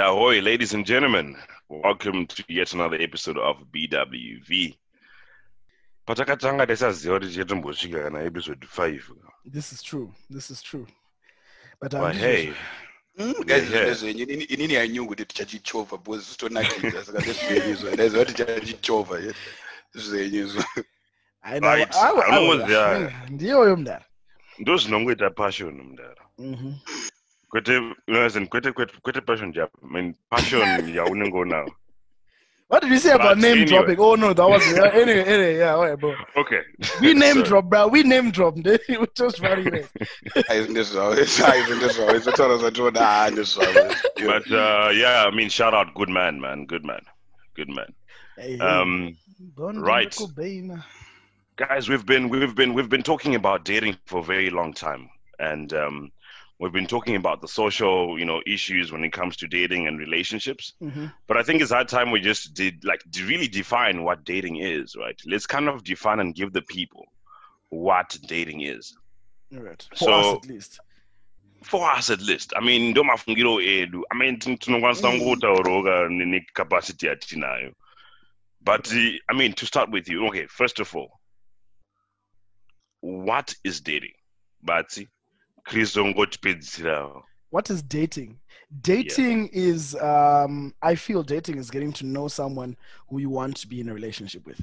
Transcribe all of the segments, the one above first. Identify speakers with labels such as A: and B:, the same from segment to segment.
A: Ahoy, ladies and gentlemen. Welcome to yet another episode of BWV. patakatanga tisaziva kuti chetimbosvika kana episode 5
B: This is true. This is true. But
A: but
B: um,
A: hey
C: guys
A: Yeah.
C: lezvenyu inini inini yanyu kuti tichachichovha because zvitonakidza saka ndezvenyu ndaiziva tichachichovha zvenyu izvo.
A: Right.
B: Ndiyoyo mdara.
A: ndo zvinongoita passion mudara
B: Mhm.
A: Kwete listen, kwete kwete kwete passion ja I mean, passion yaunenge unawo
B: What did you say about name
A: anyway.
B: dropping? Oh no, that was yeah, anyway. Anyway, yeah, all right, bro.
A: okay
B: We name
A: So-
B: drop, bro. We name drop. We just running it.
C: aizi ndezvavo aizi ndezvavo izotaura zvationa haa ndezvavo
A: but uh yeah i mean shout out good man man good man good man
B: Hey,
A: um right. guys we've been we've been we've been talking about dating for a very long time and um we've been talking about the social you know issues when it comes to dating and relationships
B: Mhm.
A: but i think it's that time we just did like really define what dating is right let's kind of define and give the people what dating is
B: All right. For us
A: So-
B: at least.
A: for us at least i mean ndo mafungiro edu i mean tin- tinokwanisa
B: Mm.
A: ngotaurawo necapacity yatinayo but i mean to start with you okay first of all what is dating batsi
B: What is dating? Dating is um I feel dating is getting to know someone who you want to be in a relationship with.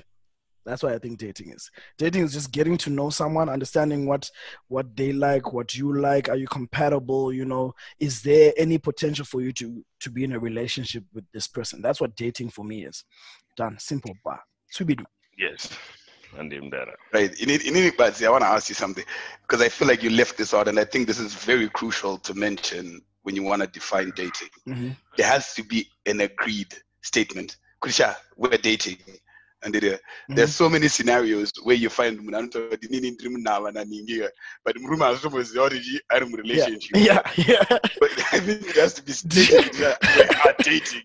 B: That's what I think dating is. Dating is just getting to know someone, understanding what what they like, what you like. Are you compatible? You know, is there any potential for you to to be in a relationship with this person? That's what dating for me is. Done. Simple. Bar. Subidu.
A: Yes andimdara
C: right. In any but i want to ask you something because i feel like you left this out and i think this is very crucial to mention when you want to define dating.
B: Mhm.
C: there has to be an agreed statement. Kurisha we're dating and there, uh, mm-hmm. there's so many scenarios where you find anotaura kuti inini ndiri munhava naningira but murume hazotomboziva kuti chi ari murelationship
B: Yeah. Yeah.
C: but i think it has to be stated are dating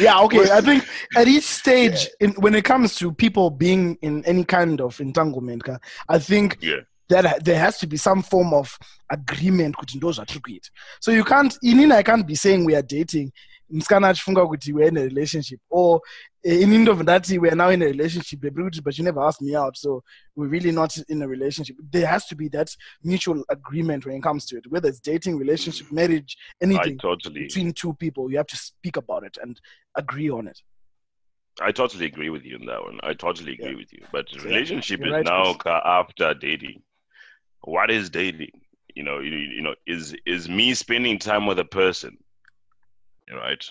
B: yeah okay i think at each stage in, when it comes to people being in any kind of entanglement i think
A: Yeah.
B: that there has to be some form of agreement kuti ndo zvatiri kuita so you can't inini i can't be saying we are dating musikana achifunga kuti we're in a relationship or eh, inini ndobva ndati we are now in a relationship but you never asked me out so we're really not in a relationship there has to be that mutual agreement when it comes to it whether it's dating relationship marriage
A: i
B: anything
A: totally
B: between two people you have to speak about it and agree on it
A: I totally agree with you on that one. I totally agree
B: Yeah.
A: with you. But relationship is
B: right,
A: now after dating. What is dating? You know, you, you know, is is me spending time with a person, right?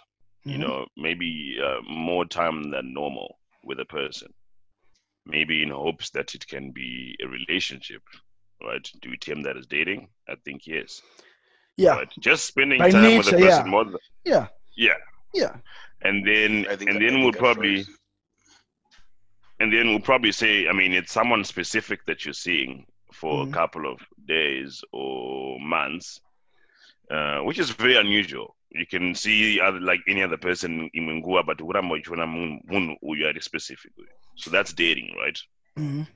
A: You
B: Mhm.
A: know, maybe uh, more time than normal with a person, maybe in hopes that it can be a relationship, right? Do we term that as dating? I think yes.
B: yeah
A: Right? Just spending
B: By
A: time with a person
B: yeah.
A: more than,
B: yeah
A: yeah.
B: yeah
A: And then and then we'll probably
C: right.
A: and then we'll probably say, I mean, it's someone specific that you're seeing for
B: Mhm.
A: a couple of days or months, uh, which is very unusual. You can see other, like any other person in Mungua, but uramba uchiona mun- munhu uyu ari specifically. So that's dating, right?
B: Mhm.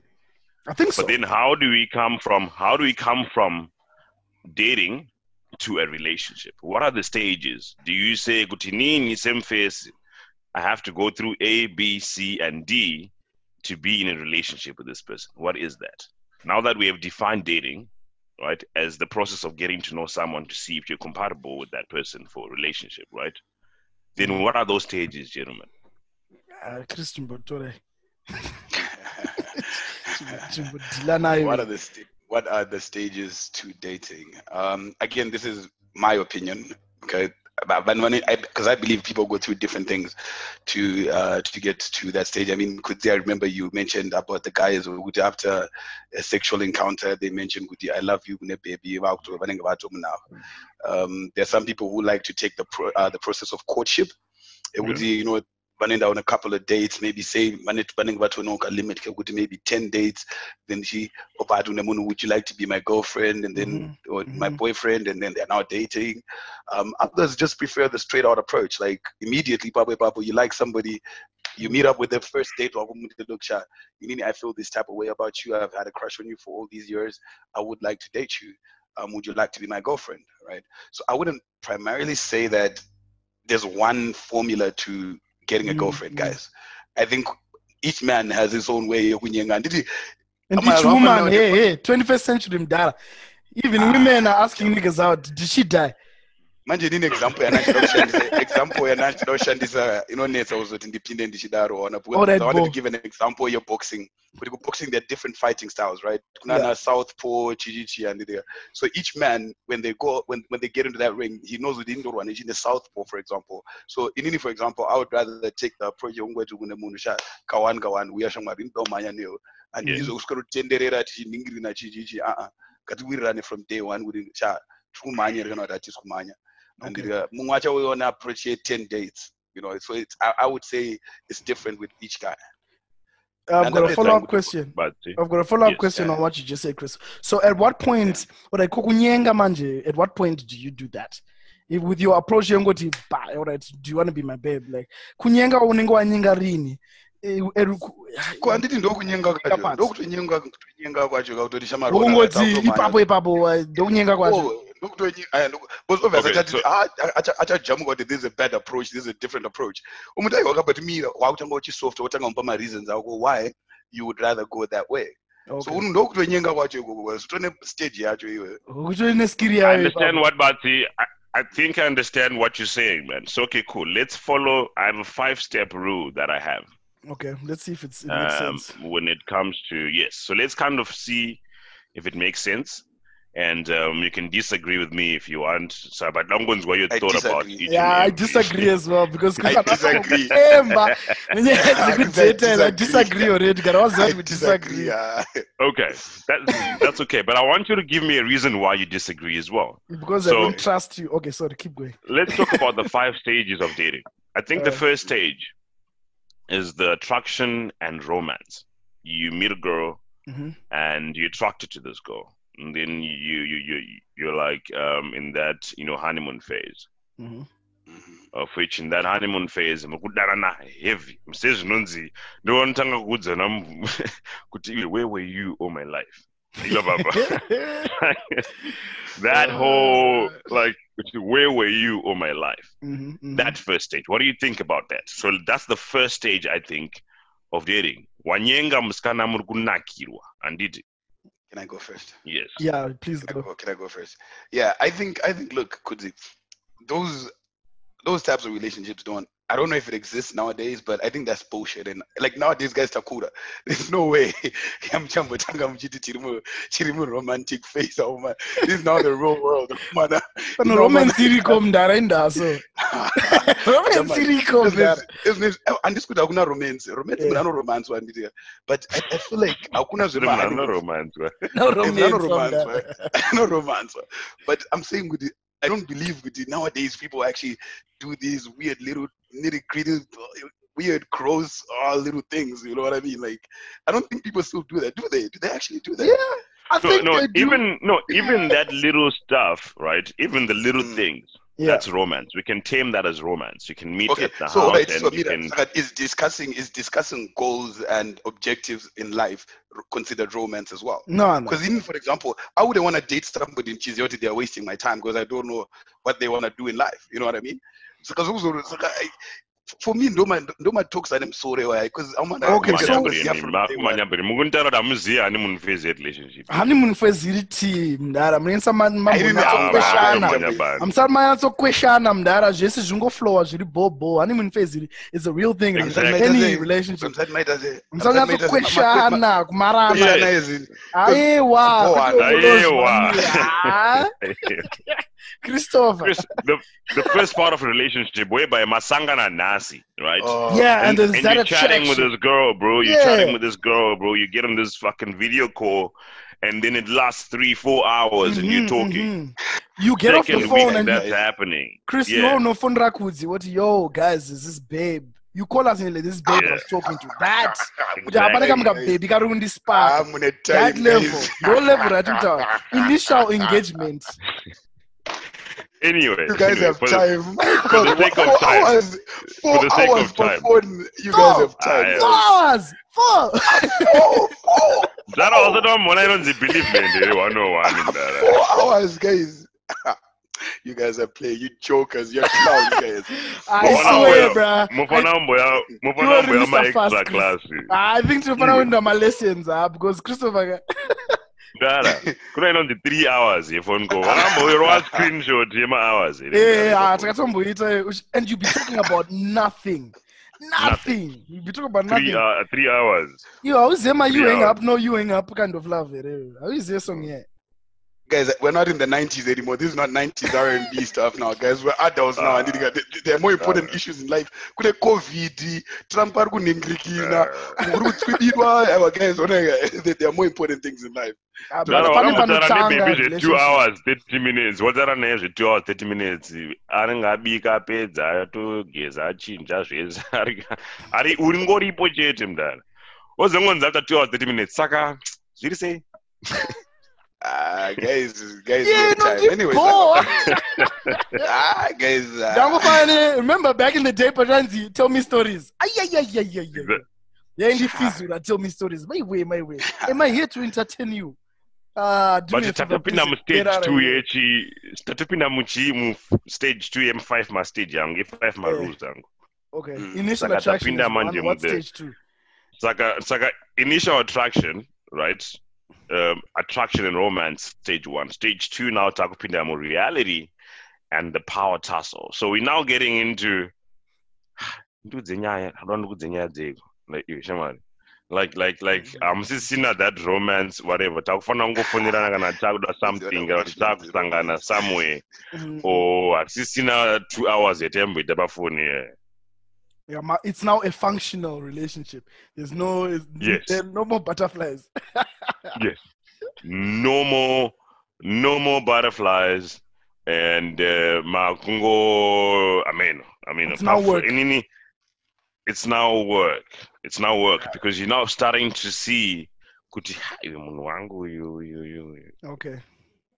B: i think so
A: But then how do we come from how do we come from dating to a relationship? What are the stages? Do you say Gutinini same face? I have to go through A, B, C, and D to be in a relationship with this person. What is that? Now that we have defined dating, right, as the process of getting to know someone to see if you're compatible with that person for a relationship, right? Then what are those stages, gentlemen?
B: Ah, Christian Botore.
C: What are the sta- what are the stages to dating um again this is my opinion okay but when I because I believe people go through different things to uh to get to that stage. I mean, could I remember you mentioned about the guys who after a sexual encounter they mentioned "Kuti, I love you baby Waukuto, vanenge vatoma now. Um there are some people who like to take the pro, uh, the process of courtship. It would you know vanoenda on a couple of dates maybe say vane- vanenge vatonoka limit kekuti maybe 10 dates then she opati une munhu would you like to be my girlfriend? And then
B: Mhm,
C: or my
B: mhm.
C: boyfriend and then they're now dating. Um, others just prefer the straight out approach like immediately papa papa you like somebody you meet up with the first date look sha you need i feel this type of way about you? I've had a crush on you for all these years. I would like to date you. Um, would you like to be my girlfriend? Right? So i wouldn't primarily say that there's one formula to getting a girlfriend,
B: mm.
C: guys. I think each man has his own way yokunyenga. Nditi,
B: And each woman, hey, hey, 21st century mdara. Even
C: Ah.
B: women are asking niggas out, did she die?
C: Manje ndine example yanachida kushandisa example yanachida kushandisa inonetsa kuzoti ndipinde ndichidaro ona because oh,
B: Alright,
C: i wanted to give an example yeboxing kuti kuboxing there are different fighting styles right?
B: Yeah.
C: kunana southpaw chichichi and there so each man when they go when, when they get into that ring he knows kuti indorwa nechine southpaw for example. So inini for example i would rather take the approach yekungoti kune munhu sha kawani kawani uya shamwari ndomhanya newe handidi
A: Yeah.
C: zvokuswera kutenderera tichiningirina chichichi uh-uh. aa ngatiwirirane from day one kuti sha tikumhanya kana kuti hatisi kumhanya and
B: Okay.
C: uh, mumwe achauona approach ye 10 dates you know so it's I, I would say it's different with each guy
B: I've
C: And
B: got a follow up question.
A: But uh,
B: I've got a follow up
A: Yes,
B: question
C: yeah.
B: on what you just said, Chris. So, at what point, or like manje, at what point do you do that? If with your approach, you're going to all right, do you want to be my babe? Like, kunyenga unenge wanyenga rini? Eh, eru- ku-
C: ko handiti ndokunyenga kwacho ndokutonyenga kutonyenga kwacho kakutoti shamarwa
B: ukungoti ipapo ipapo eh, ndokunyenga kwacho
A: Okay,
C: achajamuka kuti this is a bad approach this is a different approach umuntu aiwa akabatimira wakutanga uchisofta wotanga mupa mareasons ako why you would rather go that way so
B: Okay.
C: unu ndokutonyenga kwacho ikoko sitone stage yacho iwe
B: Kutori neskiri
A: I
B: yayo
A: understand what Bati. I, I think I understand what you're saying, man. So okay, cool. Let's follow. I have a five-step rule that I have
B: Okay, let's see if it's, it makes
A: um,
B: sense.
A: when it comes to yes. So let's kind of see if it makes sense, and um, you can disagree with me if you want. So, but long one's what you
C: I
A: thought about
C: disagree.
A: each
B: Yeah, I disagree as well because
C: I disagree.
B: Emba. Yeah,
C: I
B: it's a good. I
C: disagree.
B: disagree already. God, I was
C: I
B: that we disagree.
C: yeah.
A: Okay, that's that's okay. But I want you to give me a reason why you disagree as well.
B: Because I don't trust you. Okay, sorry, keep going.
A: Let's talk about the five stages of dating. I think the
B: Uh,
A: first stage is the attraction and romance. You meet a girl
B: hmm
A: and you're attracted to this girl, and then you you you you're like um, in that you know honeymoon phase.
B: hmm
C: Mhm.
A: Of which in that honeymoon phase mukudanana heavy. Msezvinonzi ndonotanga kuudzana mu- kuti iwe, where were you all my life? That whole like where were you all my life?
B: Hmm
A: that first stage. What do you think about that? So that's the first stage i think of dating. Wanyenga musikana muri kunakirwa anditi
C: Can I go first?
A: yes
B: Yeah, please
C: Can I
B: go.
C: go, can I go first? Yeah, I think I think look, Kudzi, those those types of relationships don't I don't know if it exists nowadays, but I think that's bullshit. And like nowadays guys takura. There's no way I'm chambo tanga mchiti chirimu chirimu romantic face oh man. This is now the real world. Man,
B: No,
C: No,
B: romance iriko mndara indaso. Romance iriko mndara.
C: andisikuti hakuna romance romance
B: Yeah.
C: munhu anoromanswa nditi but I, i feel like hakuna
A: Zviri munhu
C: zvema?
B: No romance.
C: not a romance, no romance. But I'm saying with it, I don't believe with it nowadays people actually do these weird little nitty gritty weird gross uh, little things. You know what I mean? Like I don't think people still do that. Do they? Do they actually do that?
B: Yeah, I
A: So,
B: think
A: no
B: they do.
A: even no even that little stuff right even the little
C: Mm.
A: things
B: yeah.
A: that's romance we can tame that as romance you can meet
C: Okay,
A: at the
C: so
A: house
C: right,
A: and
C: so
A: you can
C: is discussing is discussing goals and objectives in life considered romance as well?
B: No, no.
C: Because even for example, I wouldn't want to date somebody in Chizioti, they're wasting my time because I don't know what they want to do in life. You know what I mean? suka zuzuru suka for me, no man, no man talks and I'm sorry why because I'm gonna
B: Okay, so-
A: manyambiri mukuntaura kuti hamuzivi honeymoon phase relationship
B: honeymoon phase iri tii mndara munoisa ma-
C: I didn't know.
B: mambonatsokweshana
C: Ah,
A: Manyambani.
B: hamusati manyatsokweshana mndara zvese zvingoflowa zviri bhobho honeymoon phase iri is a real thing in
A: Exactly.
B: any relationship musati nyatsokweshana kumarana
A: Yeah.
B: aiwa
C: Go on.
B: kwete
A: Aiwa.
B: ungolozwa. Ah, christopher
A: Chris, the, the first part of a relationship whereby masangana nasi right
C: Oh,
B: yeah and,
A: and,
B: there's
A: and
B: that
A: you're chatting with this girl, bro. You're
B: Yeah.
A: chatting with this girl, bro. You get on this fucking video call, and then it lasts three, four hours, and you're
B: Mhm,
A: talking.
B: mhm. you get off the phone
A: week
B: and
A: that's happening.
B: Chris,
A: Yeah.
B: no, no phone rakudzi. What, yo, guys, is this babe? You call us and like, this babe I
A: Yeah.
B: was talking to. That. Kuti
A: Exactly.
B: hapana kamuka baby kari kundispark.
C: I'm gonna
B: That
C: time,
B: level.
C: guys.
B: No level ratutaura. Initial engagement.
A: Anyway,
C: You guys
A: anyway,
C: have
A: for the-
C: time.
A: for the sake of time.
C: hours, four
A: For the sake
C: hours
A: of time.
C: phone. You
B: Four.
C: guys have time.
B: Pause. Four.
C: Four, four,
A: Zara also don't want to believe me. They want no one in that.
C: four hours, guys. you guys are playing. You jokers, you're clowns, guys.
B: I
A: Mufana
B: swear,
A: uya-
B: bruh.
A: mufana umboya mufana
B: You
A: umboya
B: are
A: ma
B: Mr. Fast,
A: extra
B: Chris.
A: class
B: I think tinofana kuenda malessons ah, because Christopher
A: ndara kuna inonzi 3 hours yephone call wakambowerwa screenshot yema-hours.
B: Eh, ah, takatomboita eh, and you be talking about nothing. Nothing. You be talking about
A: three,
B: nothing.
A: uh, three hours
B: You hauziye ma you
A: three
B: hang
A: hours.
B: up, no you hang up kind of love here. Hauziye song here.
C: Guys, we're not in the 90s anymore. This is not 90s R&B stuff now, guys. We're adults now. and there- there are more important
A: Ah.
C: issues in life. Kune COVID, Trump ari kuningirikina,
A: Uh,
C: kuri kutswidirwa, our guys, there are more important things in life.
B: Ah,
A: zve2
B: relationship.
A: hours 30 minutes wotsara naye zve2 hours 30 minutes anenge abika apedza atogeza achinja zvese ari ari uri ngoripo chete mudara wozongonzi after 2 hours 30 minutes saka zviri sei
C: Ah, guys, guys,
B: Yeah,
C: your
B: no,
C: time.
B: you
C: ah, guys, ah,
B: Ndangofane, remember back in the day Patranzi tell me stories. Ay ay ay ay ay. ay. Yeah, in the fizura tell me stories. My way, my way. Am I here to entertain you? Ah, do
A: but
B: me a favor,
A: tatopinda
B: please,
A: mustage
B: get out of
A: 2
B: here.
A: yechi tatopinda muchi mustage 2 yem5 mastage yangu e5 marules angu
B: Okay.
C: Mm.
B: Initial
A: Saka
B: attraction.
A: tapinda
B: Is one,
A: manje
B: what
A: mude.
B: stage two?
A: saka saka initial attraction right um, attraction and romance stage one. Stage two now takupinda more reality and the power tussle. So we're now getting into ndudzenyaya hadwandi kudzenyaya dzeko like like like like hamusisina that romance whatever. Takufanira kungofonirana kana takuda something kana kuti takusangana somewhere.
B: Mhm.
A: or hatisisina two hours yatamboita pafoni yeah.
B: Ma- it's now a functional relationship. There's no,
A: Yes.
B: there no more butterflies. yes.
A: no more no more butterflies and uh, makungo i mean i mean
B: It's now work.
A: inini, it's now work it's now work because you're now starting to see kuti "Ha, iwe munhu wangu uyu uyu uyu uyu
B: Okay.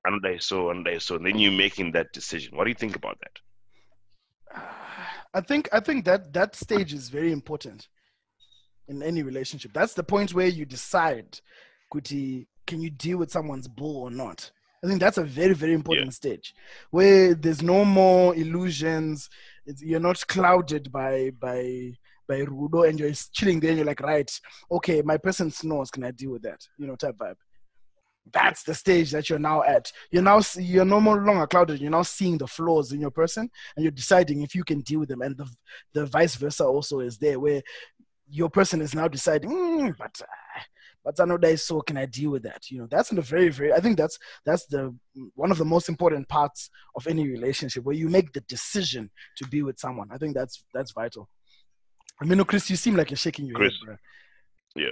A: anodai so anodai so and then you're making that decision what do you think about that
B: I think I think that that stage is very important in any relationship. That's the point where you decide, Kuti, can you deal with someone's bull or not? I think that's a very very important stage where there's no more illusions. It's, you're not clouded by by by rudo, and you're chilling there. and You're like, right, okay, my person snores. Can I deal with that? You know, type vibe. That's the stage that you're now at. You're now you're no more longer clouded. You're now seeing the flaws in your person, and you're deciding if you can deal with them. And the the vice versa also is there, where your person is now deciding, "Hmm, but uh, but another so can I deal with that? You know, that's in the very very. I think that's that's the one of the most important parts of any relationship where you make the decision to be with someone. I think that's that's vital. I mean, no, Chris, you seem like you're shaking your
A: Chris.
B: head, bro.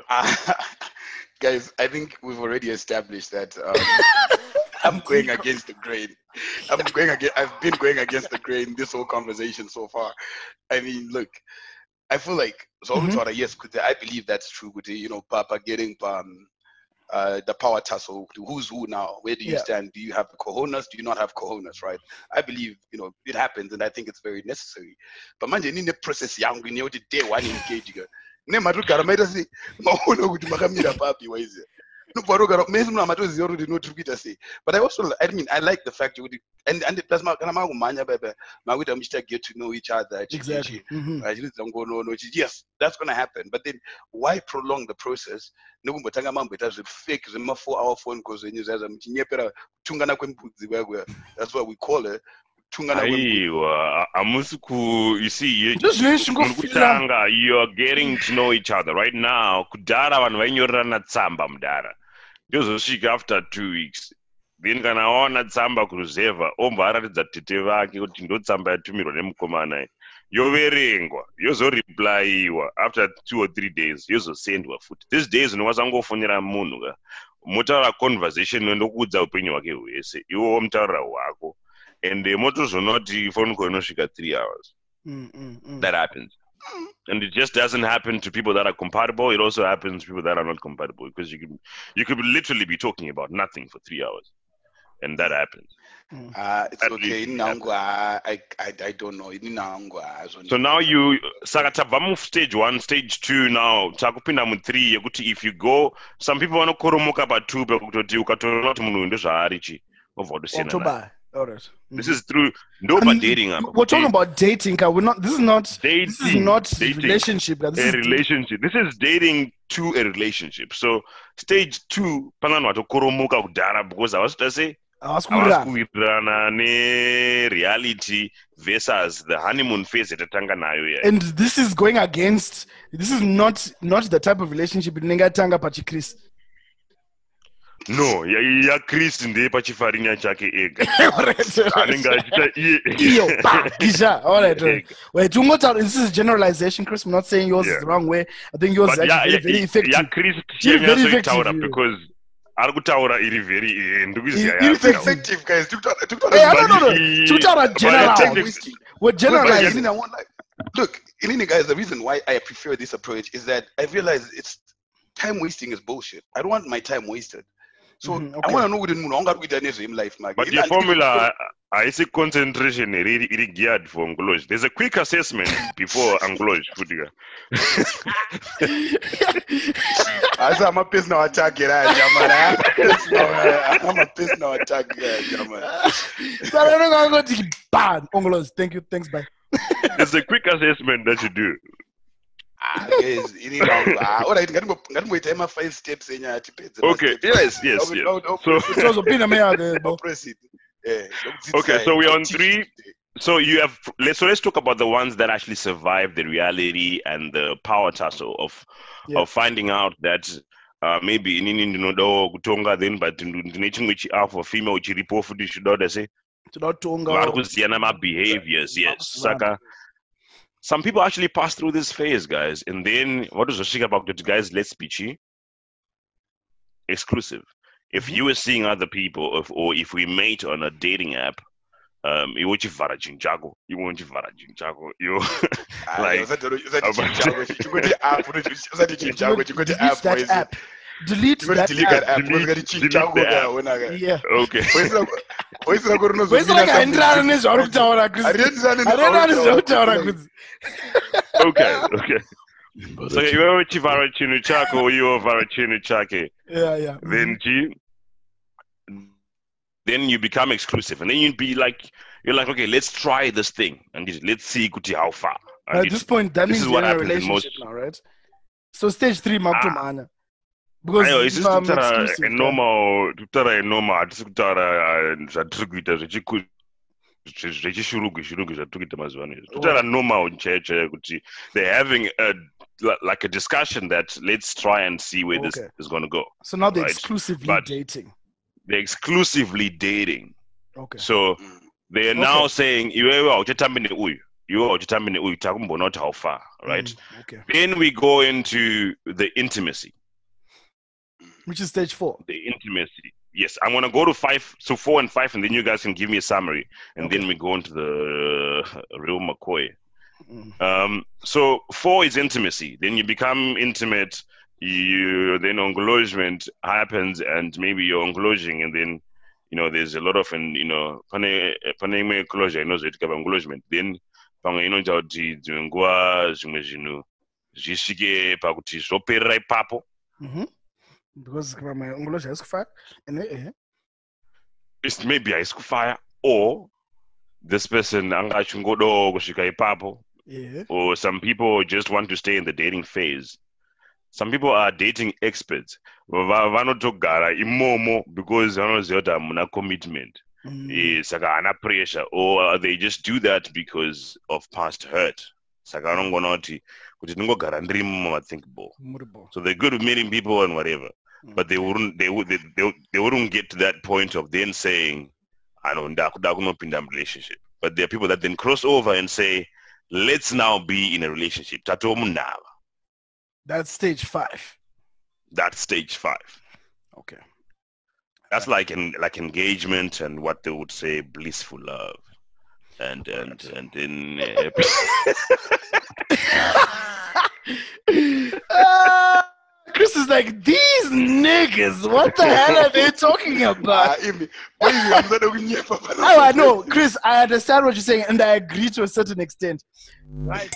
C: guys, I think we've already established that um, I'm going against the grain. I'm going against. I've been going against the grain this whole conversation so far. I mean, look, I feel like so
B: Mhm.
C: mm yes, Kuti, I believe that's true. Kuti, you know, Papa getting um, uh, the power tussle. Who's who now? Where do you
B: Yeah.
C: stand? Do you have cojones? Do you not have cojones? Right? I believe you know it happens, and I think it's very necessary. But manje nine process yangu ine kuti day one engage ga. Ne matogara maita sei maona kuti makamira papi waize. nobvarogara mese munhu amatoziva kuti ndinotiri kuita sei but i also i mean i like the fact kuti and, and plus kana makumhanya baba makuita muchiita get to know each other chi- chi-
B: Exactly.
C: Achiridza ngonono chi- yes that's gonna happen but then why prolong the process nekumbotanga mamboita zvefake zvema4 hour phone calls enyu zvaza muchinyepera kutungana kwembudzi kwakwe that's what we call it kwembudzi
A: aiwa hamusi ku you see you- kutanga you're getting to know each other right now. Kudhara vanhu vainyorerana tsamba mudhara. Ndozosvika after two weeks. Then kana aona tsamba kuruzevha obva aratidza tete vake kuti ndo tsamba yatumirwa nemukomana yoverengwa yozoreplyiwa after two or three days yozosendwa futi these days unokwanisa kungofonera munhu ka. Motaura conversation ndokuudza upenyu hwake hwese. Iwowo mutaurira hwako and eh, motozoona kuti phone call inosvika three hours
B: Mm, mm, mm.
A: that happens. And it just doesn't happen to people that are compatible. It also happens to people that are not compatible because you could you could literally be talking about nothing for three hours, and that happens.
C: Ah, it's
A: At
C: okay nangu ah, I, I, i don't know ini nangu ah,
A: So now you saka tabva mu stage one, stage two now takupinda mu three yekuti if you go some people vanokoromoka pa two pekutoti ukatoona kuti munhu uyu ndozvaari chi obva kutosiyana.
B: All right.
A: This
B: Mhm.
A: is through no but dating.
B: We're talking about dating. We're not. This is not.
A: dating.
B: This is not
A: dating.
B: relationship. This
A: a
B: is
A: relationship. This is dating to a relationship. So stage two, pangani watokoromoka kudhara because I was to say avasikuwirirana nereality versus the honeymoon phase yatatanga nayo yeah.
B: And this is going against. This is not not the type of relationship inengatanga pachikris.
A: No ya- yakristu ndeye pachifarinya chake ega anenge achita iye
B: Iyo, pa, kisha. All right. all right.
A: Ega.
B: Wait, ungota- this is generalization, Chris. I'm not saying yours
A: Yeah.
B: is the wrong way. I think yours
A: But
B: is
A: ya-
B: actually
A: ya-
B: very, very
A: ya-
B: effective.
A: yakristu
B: Iri very
A: chainyatsoitaura
B: effective,
A: because ari kutaura iri very eh, ndikuziva
B: Iri-
A: ya-
B: iri
C: effective guys Tukutaura- tukutaura
B: Hey, I
C: about
B: don't know.
A: But
B: Tukutaura
A: but
B: general.
A: the
C: time
A: techniques-
C: wasting.
B: We're
C: Look,
B: generalizing.
C: Inini, I want, like, look, Inini, guys, the reason why I prefer this approach is that I realize it's time wasting is bullshit. I don't want my time wasted. So
B: Mhm,
C: I want to know what munhu angakuita nezve life mage.
A: But
C: Ini
A: your
C: handidi-
A: formula haisi concentration iri iri geared for Anglosh. There's a quick assessment before Anglosh futika.
C: Asi ama personal attack era jamara. Ama personal attack era jamara.
B: Sorry, I'm not going to ban. Ongolos, thank you. Thanks, bye.
A: There's a quick assessment that you do.
C: Guys, ini. All right, ngatimboita ema five steps enyaya tipedze. ma
A: Okay. Yes. Yes. Yes.
C: I'll- I'll
A: So.
B: So, so, pina me out there,
C: I'll
B: bro.
C: press it. Yeah,
A: Okay, so we're on three. so you have let's so let's talk about the ones that actually survived the reality and the power tussle of
B: Yeah.
A: of finding out that uh, maybe inini ndinodawo kutonga then but ndine chimwe chiafu female chiripo futi chidoda sei
B: Tinotonga.
A: vari kusiyana ma-behaviors yes
B: Vakusiyana.
A: saka some people actually pass through this phase guys and then what does what is zvasvika pakutoti guys let's be chi exclusive if
B: Mhm.
A: you were seeing other people if, or if we mate on a dating app um iwe uchivhara chinhu chako iwe uchivhara chinhu chako iwe
C: Ah,
A: Like,
C: usati usati
A: about-
C: chinhu chako chingoti app usati chinhu chako chingoti
B: Delete
C: app
B: that
C: boys.
B: app. Delete that
C: delete
B: app.
C: that app
A: Delete-
C: usati chinhu
A: delete
C: chako
A: the app.
C: kaona ka
B: Yeah.
A: okay
C: voisira kuri
B: Wese like haenderana nezvauri kutaura Chris. Haenderana nezvauri kutaura Chris.
A: okay okay saka iwe uchivhara chinhu chako iwe vhara chinhu chake
B: Yeah, yeah.
A: then G, then you become exclusive, and then you'd be like, you're like, okay, let's try this thing, and it- let's see kuti how far. And
B: At
A: it-
B: this point, that
A: this
B: means
A: is
B: you're
A: what
B: in a
A: happens in
B: relationship
A: most-
B: now, right? So stage three,
A: Ah.
B: Makutomana. Because
A: Ayo,
B: if
A: is this
B: I'm
A: kutaura
B: exclusive,
A: normal, kutaura normal, hatisi kutaura zvatiri kuita zvechiku- zve- zvatiri kuita mazuva ano kutaura normal chaiyo chaiyo kuti they're having a like a discussion that let's try and see where this is going to go.
B: so now they're
A: Right,
B: exclusively
A: but-
B: dating.
A: They're exclusively dating.
B: Okay.
A: So they are now saying, iwewe hauchatambi neuyu, iwewe hauchatambi neuyu, takumboona kuti how far, right?
B: Mm, okay.
A: Then we go into the intimacy.
B: Which is stage four.
A: The intimacy. Yes, I'm gonna go to five, so four and five, and then you guys can give me a summary, and then we go into the real McCoy.
B: Mm.
A: Um, so four is intimacy. Then you become intimate. You then engagement happens, and maybe you're engaging, and then you know there's a lot of and you know pane pane imwe closure inozoitika paengagement. Then pamwe inoita kuti dzimwe nguva zvimwe zvinhu zvisvike pakuti zvoperera ipapo.
B: Because my ungoloja is fat. And eh,
A: It's maybe haisi kufire or this person anga achingodawo kusvika ipapo
B: yeah.
A: or some people just want to stay in the dating phase. Some people are dating experts. Vanotogara imomo because vanoziva kuti hamuna commitment
B: Mm.
A: Eh, saka hana pressure or they just do that because of past hurt saka vanongoona kuti kuti ndingogara ndiri mumathinkable so they're good with meeting people and whatever. But they wouldn't they, would, they, they, they wouldn't get to that point of then saying i know ndakuda kunopinda relationship. But there are people that then cross over and say let's now be in a relationship.
B: That's stage five.
A: that's stage five.
B: Okay.
A: that's like en- like engagement and what they would say blissful love. And and and then uh,
B: Ah, Chris is like, these niggas, what the hell are they talking
C: Ah,
B: about?
C: imi boys hamusada kunyepa pana-
B: Oh, I know, Chris, I understand what you're saying, and I agree to a certain extent. Right.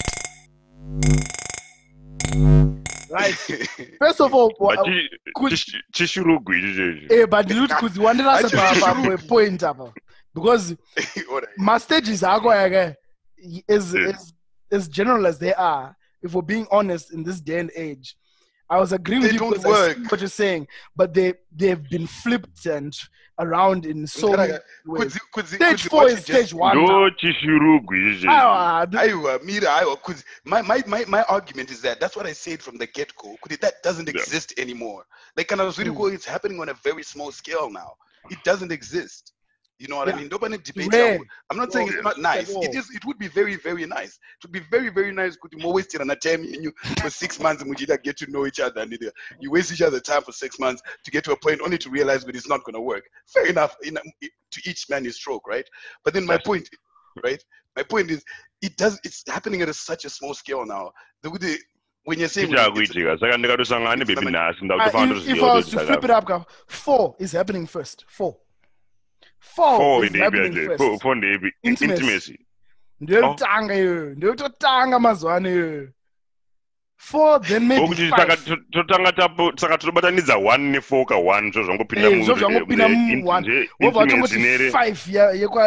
B: Right. First of all,
A: but
B: wa-
A: chi-
B: could-
A: chi- chishurungu ichi chechi
B: eh, but ndiri kuti kudziwandirasa
C: Acho-
B: papoint apa because
C: What
B: my stages are going as
A: Yeah.
B: as as general as they are. If we're being honest, in this day and age, I was agreeing
C: They
B: with you
C: don't
B: I see
C: work.
B: what you're saying, but they they've been flipped and around in so many ways.
C: Kudzi- kudzi-
B: Stage
C: kudzi,
B: four
C: what
B: is
C: you
B: stage one. now.
A: ndo chishurugwi izvi
B: Ah, the-
C: Aiwa, Mira, aiwa, kudzi. My, my, my, my argument is that that's what I said from the get go. That doesn't
A: Yeah.
C: exist anymore. Like, kind of really
B: Mm.
C: cool, it's happening on a very small scale now. It doesn't exist. You know what
B: Yeah.
C: I mean? Nobody debate.
B: Rare.
C: I'm not saying it's not nice.
B: At
C: It
B: all.
C: is. It would be very, very nice. It would be very, very nice. Could you more waste it on a time and you for six months and we just get to know each other and you- you waste each other time for six months to get to a point only to realize that it's not going to work. Fair enough. You know, to each man his stroke, right? But then my point, right? My point is, it does. It's happening at a, such a small scale now. The, the, when you're saying it's-
A: chichakuitika saka ndikatosangana nebebi nhasi
B: Uh,
A: ndakutofanira
B: if, if I was to flip it up, four is happening first. Four. four,
A: four indebe
B: yanje
A: four ndebe
B: intimacy. ndiyotanga iyoyo ndiyototanga mazuvano iyoyo four then maybe
A: totanga saka totobatanidza one nefour ka1 zvo zvangopinda
B: zvo zvangopinda
A: mu1
B: wobva watongoti five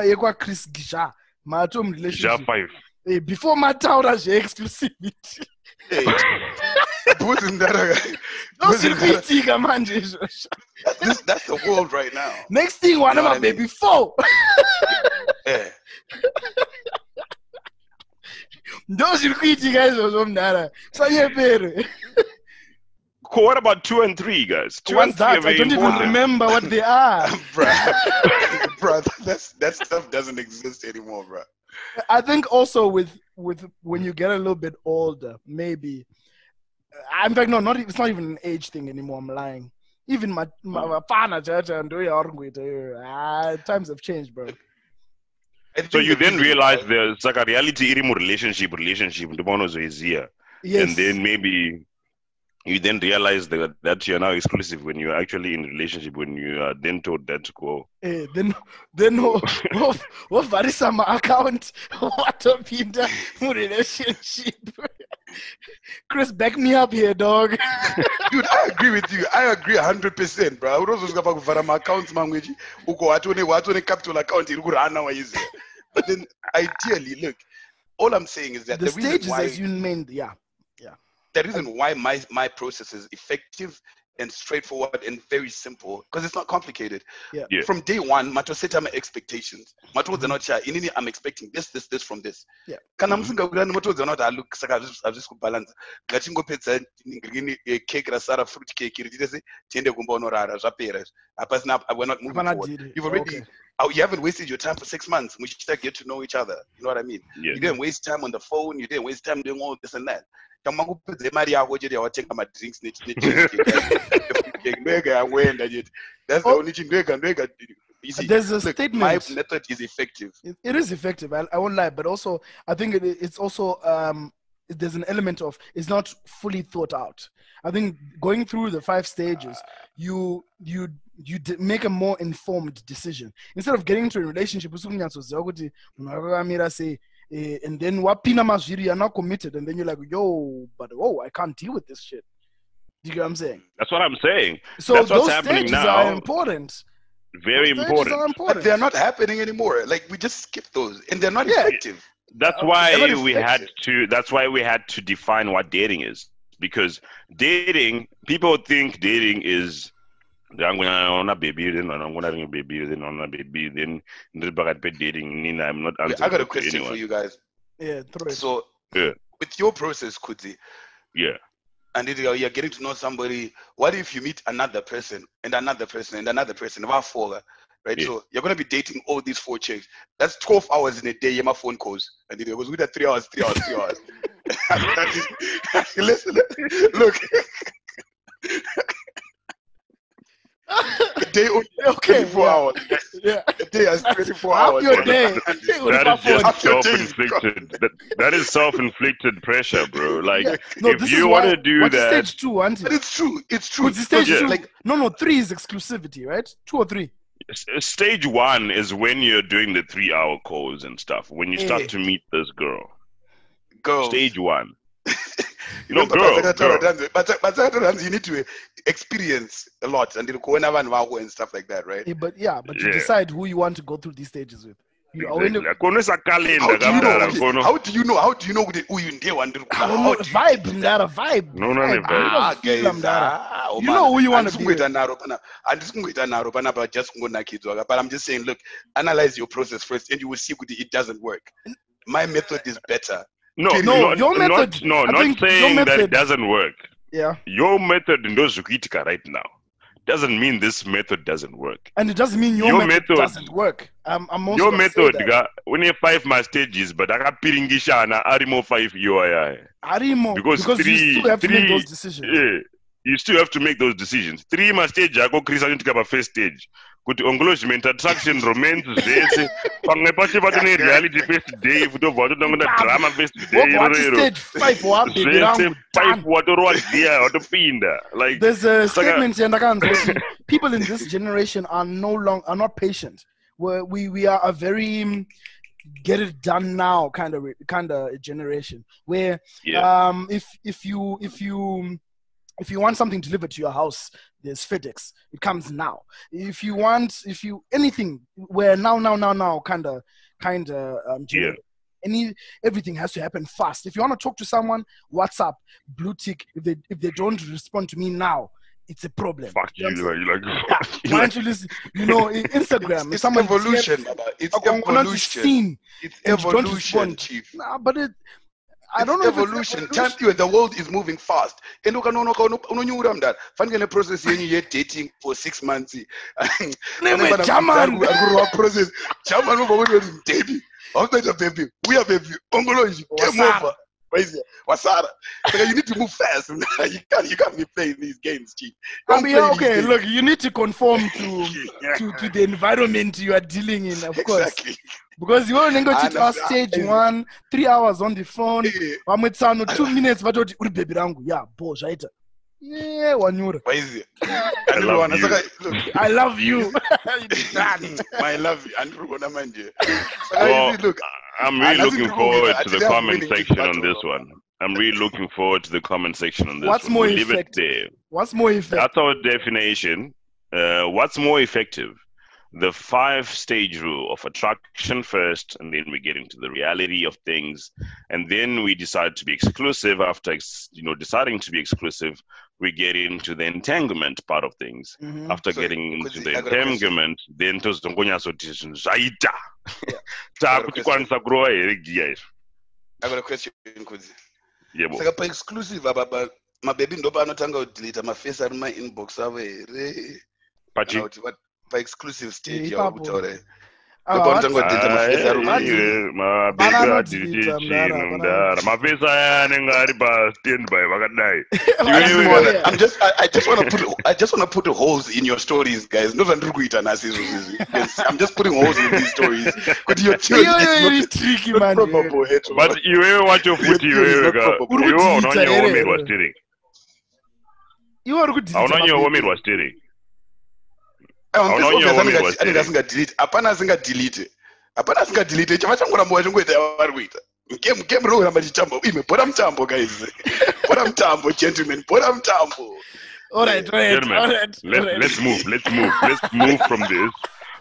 B: yekwachris
A: gizha
B: matom
A: relationship.
B: Eh, before mataura zveexclusivity
C: Hey, wasn't that a-
B: ndozviri
C: wasn't that
B: kuitika manje izvozvo
C: this, that's the world right now.
B: next thing wana
C: You know what I mean?
B: mababy four
C: Yeah.
B: ndozviri kuitika izvozvo munhara sanyepere
A: Cool, what about two and three guys two
B: what's
A: and three are
B: that i don't even
A: important
B: remember what they are
C: bruh, bruh, that's that stuff doesn't exist anymore, bruh.
B: I think also with with when you get a little bit older, maybe. Uh, In fact, no, not it's not even an age thing anymore. I'm lying. Even my my mafana chacha and ah, times have changed, bro.
A: So you
C: the
A: then realize
C: why-
A: there's like a reality iri relationship relationship ndopaunozoiziya
B: Yes.
A: and then maybe you then realize that that you're now exclusive when you're actually in a relationship when you are then told that to go
B: Eh, then then wovharisa maaccount watopinda murelationship chris back me up here dog.
C: Dude i agree with you. I agree 100% bro. Urozosvika pakuvhara maaccounts mamwechi uko watone watone capital account iri kurana waiziya but then ideally look all i'm saying is that
B: the,
C: the, why
B: as you named yeah.
C: the reason why my my process is effective and straightforward and very simple because it's not complicated.
B: Yeah.
A: Yeah.
C: From day one, mato set my expectations. Mato mm not sure. Inini, I'm expecting this, this, this from this.
B: Yeah.
C: Kana musinga kuti mato not I look saka azvisi kubalance. Ngachingopedza ngini eh, cake rasara fruit cake iri titese tiende kumba unorara zvapera. Hapasina we're not moving
B: Hapana
C: forward.
B: did.
C: You've already
B: Okay.
C: oh, you haven't wasted your time for six months. We should get to know each other. You know what I mean?
A: yeah
C: You didn't waste time on the phone. You didn't waste time doing all this and that. Kama kupedza mari yako chete yawatenga madrinks ndoega yawenda chete. That's the
B: Oh.
C: only thing. Ndoega ndoega. You see,
B: There's a
C: look, my method is effective.
B: it, it is effective. I, I won't lie, but also I think it, it's also um, there's an element of it's not fully thought out. I think going through the five stages, you you you d- make a more informed decision instead of getting into a relationship. usikunyatsozviwa kuti munhu akakamira sei, eh, and then wapinda mazviri you're not committed, and then you're like, yo, but oh, I can't deal with this shit. Do you get what I'm saying?
A: that's what i'm saying
B: So
A: That's what's
B: those
A: happening
B: stages
A: now.
B: are important.
A: very
B: Those
A: important
B: are
C: But they're not happening anymore. Like we just skip those, and they're not
B: Yeah.
C: effective.
A: that's
B: Uh,
A: why
C: they're
A: we had
C: effective.
A: to that's why we had to define what dating is because dating people think dating is I'm gonna baby then I'm gonna ring a baby then I'm gonna baby then ndiri pakati pe-dating nina i'm not
C: I got a question
A: anyone.
C: for you guys.
B: Yeah, throw it.
C: So,
A: Yeah.
C: with your process, Kuti,
A: yeah
C: and it- you're getting to know somebody. What if you meet another person and another person and another person? About four, right?
A: Yeah.
C: So you're gonna be dating all these four chicks. That's 12 hours in a day. Yeah, my phone calls, and it was with that three hours, three hours, three hours. Listen, look. A day only
B: Okay,
C: 24
B: yeah.
C: hours.
B: yeah.
C: A day has 24
B: Half
C: hours.
B: your day.
A: that is just
C: Half your
A: self-inflicted that, that is self-inflicted pressure bro like
B: Yeah. No,
A: if you want to do
B: what's
A: that
B: stage two, auntie?
C: But it's true. It's true.
B: What's the stage
C: Because,
B: two?
C: Like
B: no, no, three is exclusivity, right? Two or three.
A: S- stage one is when you're doing the three hour calls and stuff when you start
B: Eh.
A: to meet this girl
C: girls.
A: stage one No,
C: Remember,
A: girl,
C: Batsakataura
A: girl.
C: Danzo- Batsa- Batsakataura Danzo, you need to experience a lot and kuona vanhu vako and stuff like that right
B: Eh, but yeah, but you
A: Yeah.
B: decide who you want to go through these stages with. You
A: Exactly.
C: how do you know
A: kamdara
C: okay,
A: kono.
C: how do you know how do you know kuti uyu ndiye wandiri
B: don't
C: How
B: know,
C: you
B: vibe,
C: do?
B: Mdara, vibe.
A: No, no, no,
B: vibe.
A: vibe.
B: You
C: Ah,
B: don't feel
C: guys,
B: Mdara.
C: ah, oh
B: You
C: man,
B: know who you wanna
C: handisi
B: be
C: kungoita naro pana handisi kungoita naro panapa just kungonakidzwa but i'm just saying look analyze your process first and you will see kuti it doesn't work my method is better
A: No,
C: No,
B: your
A: not,
B: method-
A: no,
B: I
A: not saying that it doesn't work.
B: Yeah.
A: Your method ndozukuitika right now doesn't mean this method doesn't work.
B: And it doesn't mean your,
A: Your
B: method,
A: method-
B: doesn't work. I'm, I'm also
A: Your method ga une five ma stages but akapiringishana arimo five iwaya.
B: Arimo,
A: Because
B: because,
A: three-
B: you still have to make
A: three-
B: those decisions.
A: Yeah. You still have to make those decisions. Three ma stage ako Chris anotika pa first stage. Kuti engagement, attraction, romance, zvese. Pamwe pacho patone reality first day, futobva watotanga na drama first day.
B: What, what
A: iroro.
B: stage five wababy
A: zvese
B: rangu
A: five
B: done.
A: watorova gear watopinda like
B: There's a statement here people in this generation are no long are not patient. We're, we we are a very um, get it done now kind of kind of generation where
A: yeah
B: um if if you if you if you want something delivered to your house there's fedex it comes now. If you want if you anything where now now now now kind of kind of um
A: Yeah.
B: any everything has to happen fast. If you want to talk to someone whatsapp blue tick if they if they don't respond to me now it's a problem.
A: Fuck you
B: know
A: like, you're like,
B: saying?
A: you're
B: why
A: like
B: don't you listen? You know instagram
C: it's,
B: if
C: it's
B: someone
C: evolution Baba. it's evolution. it's
B: and you don't
C: evolution chief.
B: Nah, but it I don't know
C: evolution.
B: if
C: Time you the world is moving fast. And ukanoona unonyura mudhara fanike neprocess yenyu yedating for six months.
B: Never German.
C: kurova process. German ubva kuti baby? Haukuita baby? Uya baby. Ongoloji game over Waiziya, wasara saka you need to move fast. You can't, you can't be playing these games chief
B: I mean, okay, look, you need to conform to, to to the environment you are dealing in, of course.
C: exactly.
B: Because you only go to our stage one, three hours on the phone,
C: Eh,
B: pamwe tsano two minutes uri bhebi rangu ya bo zvaita yeah wanyura
C: waiziya
A: I love
C: Andinowana,
A: you.
C: saka look
B: i love you
C: my love andiri kuona manje you see,
A: I'm really looking
C: to do with
A: forward to the comment section on this one. I'm really looking forward to the comment section on this
B: What's
A: one.
B: more
A: We'll leave it
B: effective?
A: there.
B: what's more effective
A: That's our definition. Uh, what's more effective? The five stage rule of attraction first, and then we get into the reality of things, and then we decide to be exclusive. After ex- you know deciding to be exclusive, we get into the entanglement part of things.
B: Mhm.
A: After
C: Sorry,
A: getting into the
C: I got a question.
A: entanglement, then tozongonyazoti zvinhu zvaita
C: I got a
A: takutikwanisa kurova here giya izvi
C: I got a question Kudzi.
A: yebo
C: saka paexclusive apa pa- mabebi ndo paanotanga kudhilita mafesi ari mumainbox avo here
A: pachi
C: kana kuti va- paexclusive stage
B: Eh,
C: yavari
B: ipapo.
C: kutaura here
B: Ah,
C: ndo paanotanga
B: what's-
C: kudhilita mafesi ari
B: Mati-
A: mabheki
B: Banana
A: adhiriti
B: delete, mdara,
A: chino
B: banana
A: mdara mafesi aya anenge ari pastandby vakadai
C: I
A: Iwe-
C: just
A: iwe-
C: wanna- I'm just, I, I just want to put, I just want to put holes in your stories, guys. Not zvandiri kuita nhasi izvozvi. Yes, I'm just putting holes in these stories. Kuti your theory
B: Iyo- iyo iri
C: is
B: tricky
C: not,
B: man
C: not probable at all.
A: but iwewe wacho futi
C: Your theory is
A: iwewe
C: not
A: ka
C: probable.
A: iwewe
C: anenge- asingadelete. hapana asingadelete. Hapana asingadelete. Chava changoramba vachingoita yavari kuita. Game game rokuramba chitambo ime bhora mutambo guys. Bhora mutambo gentlemen. Bhora mutambo
B: all right all right
A: Gentlemen,
B: all right all
A: let's,
B: right.
A: let's move let's move let's move from this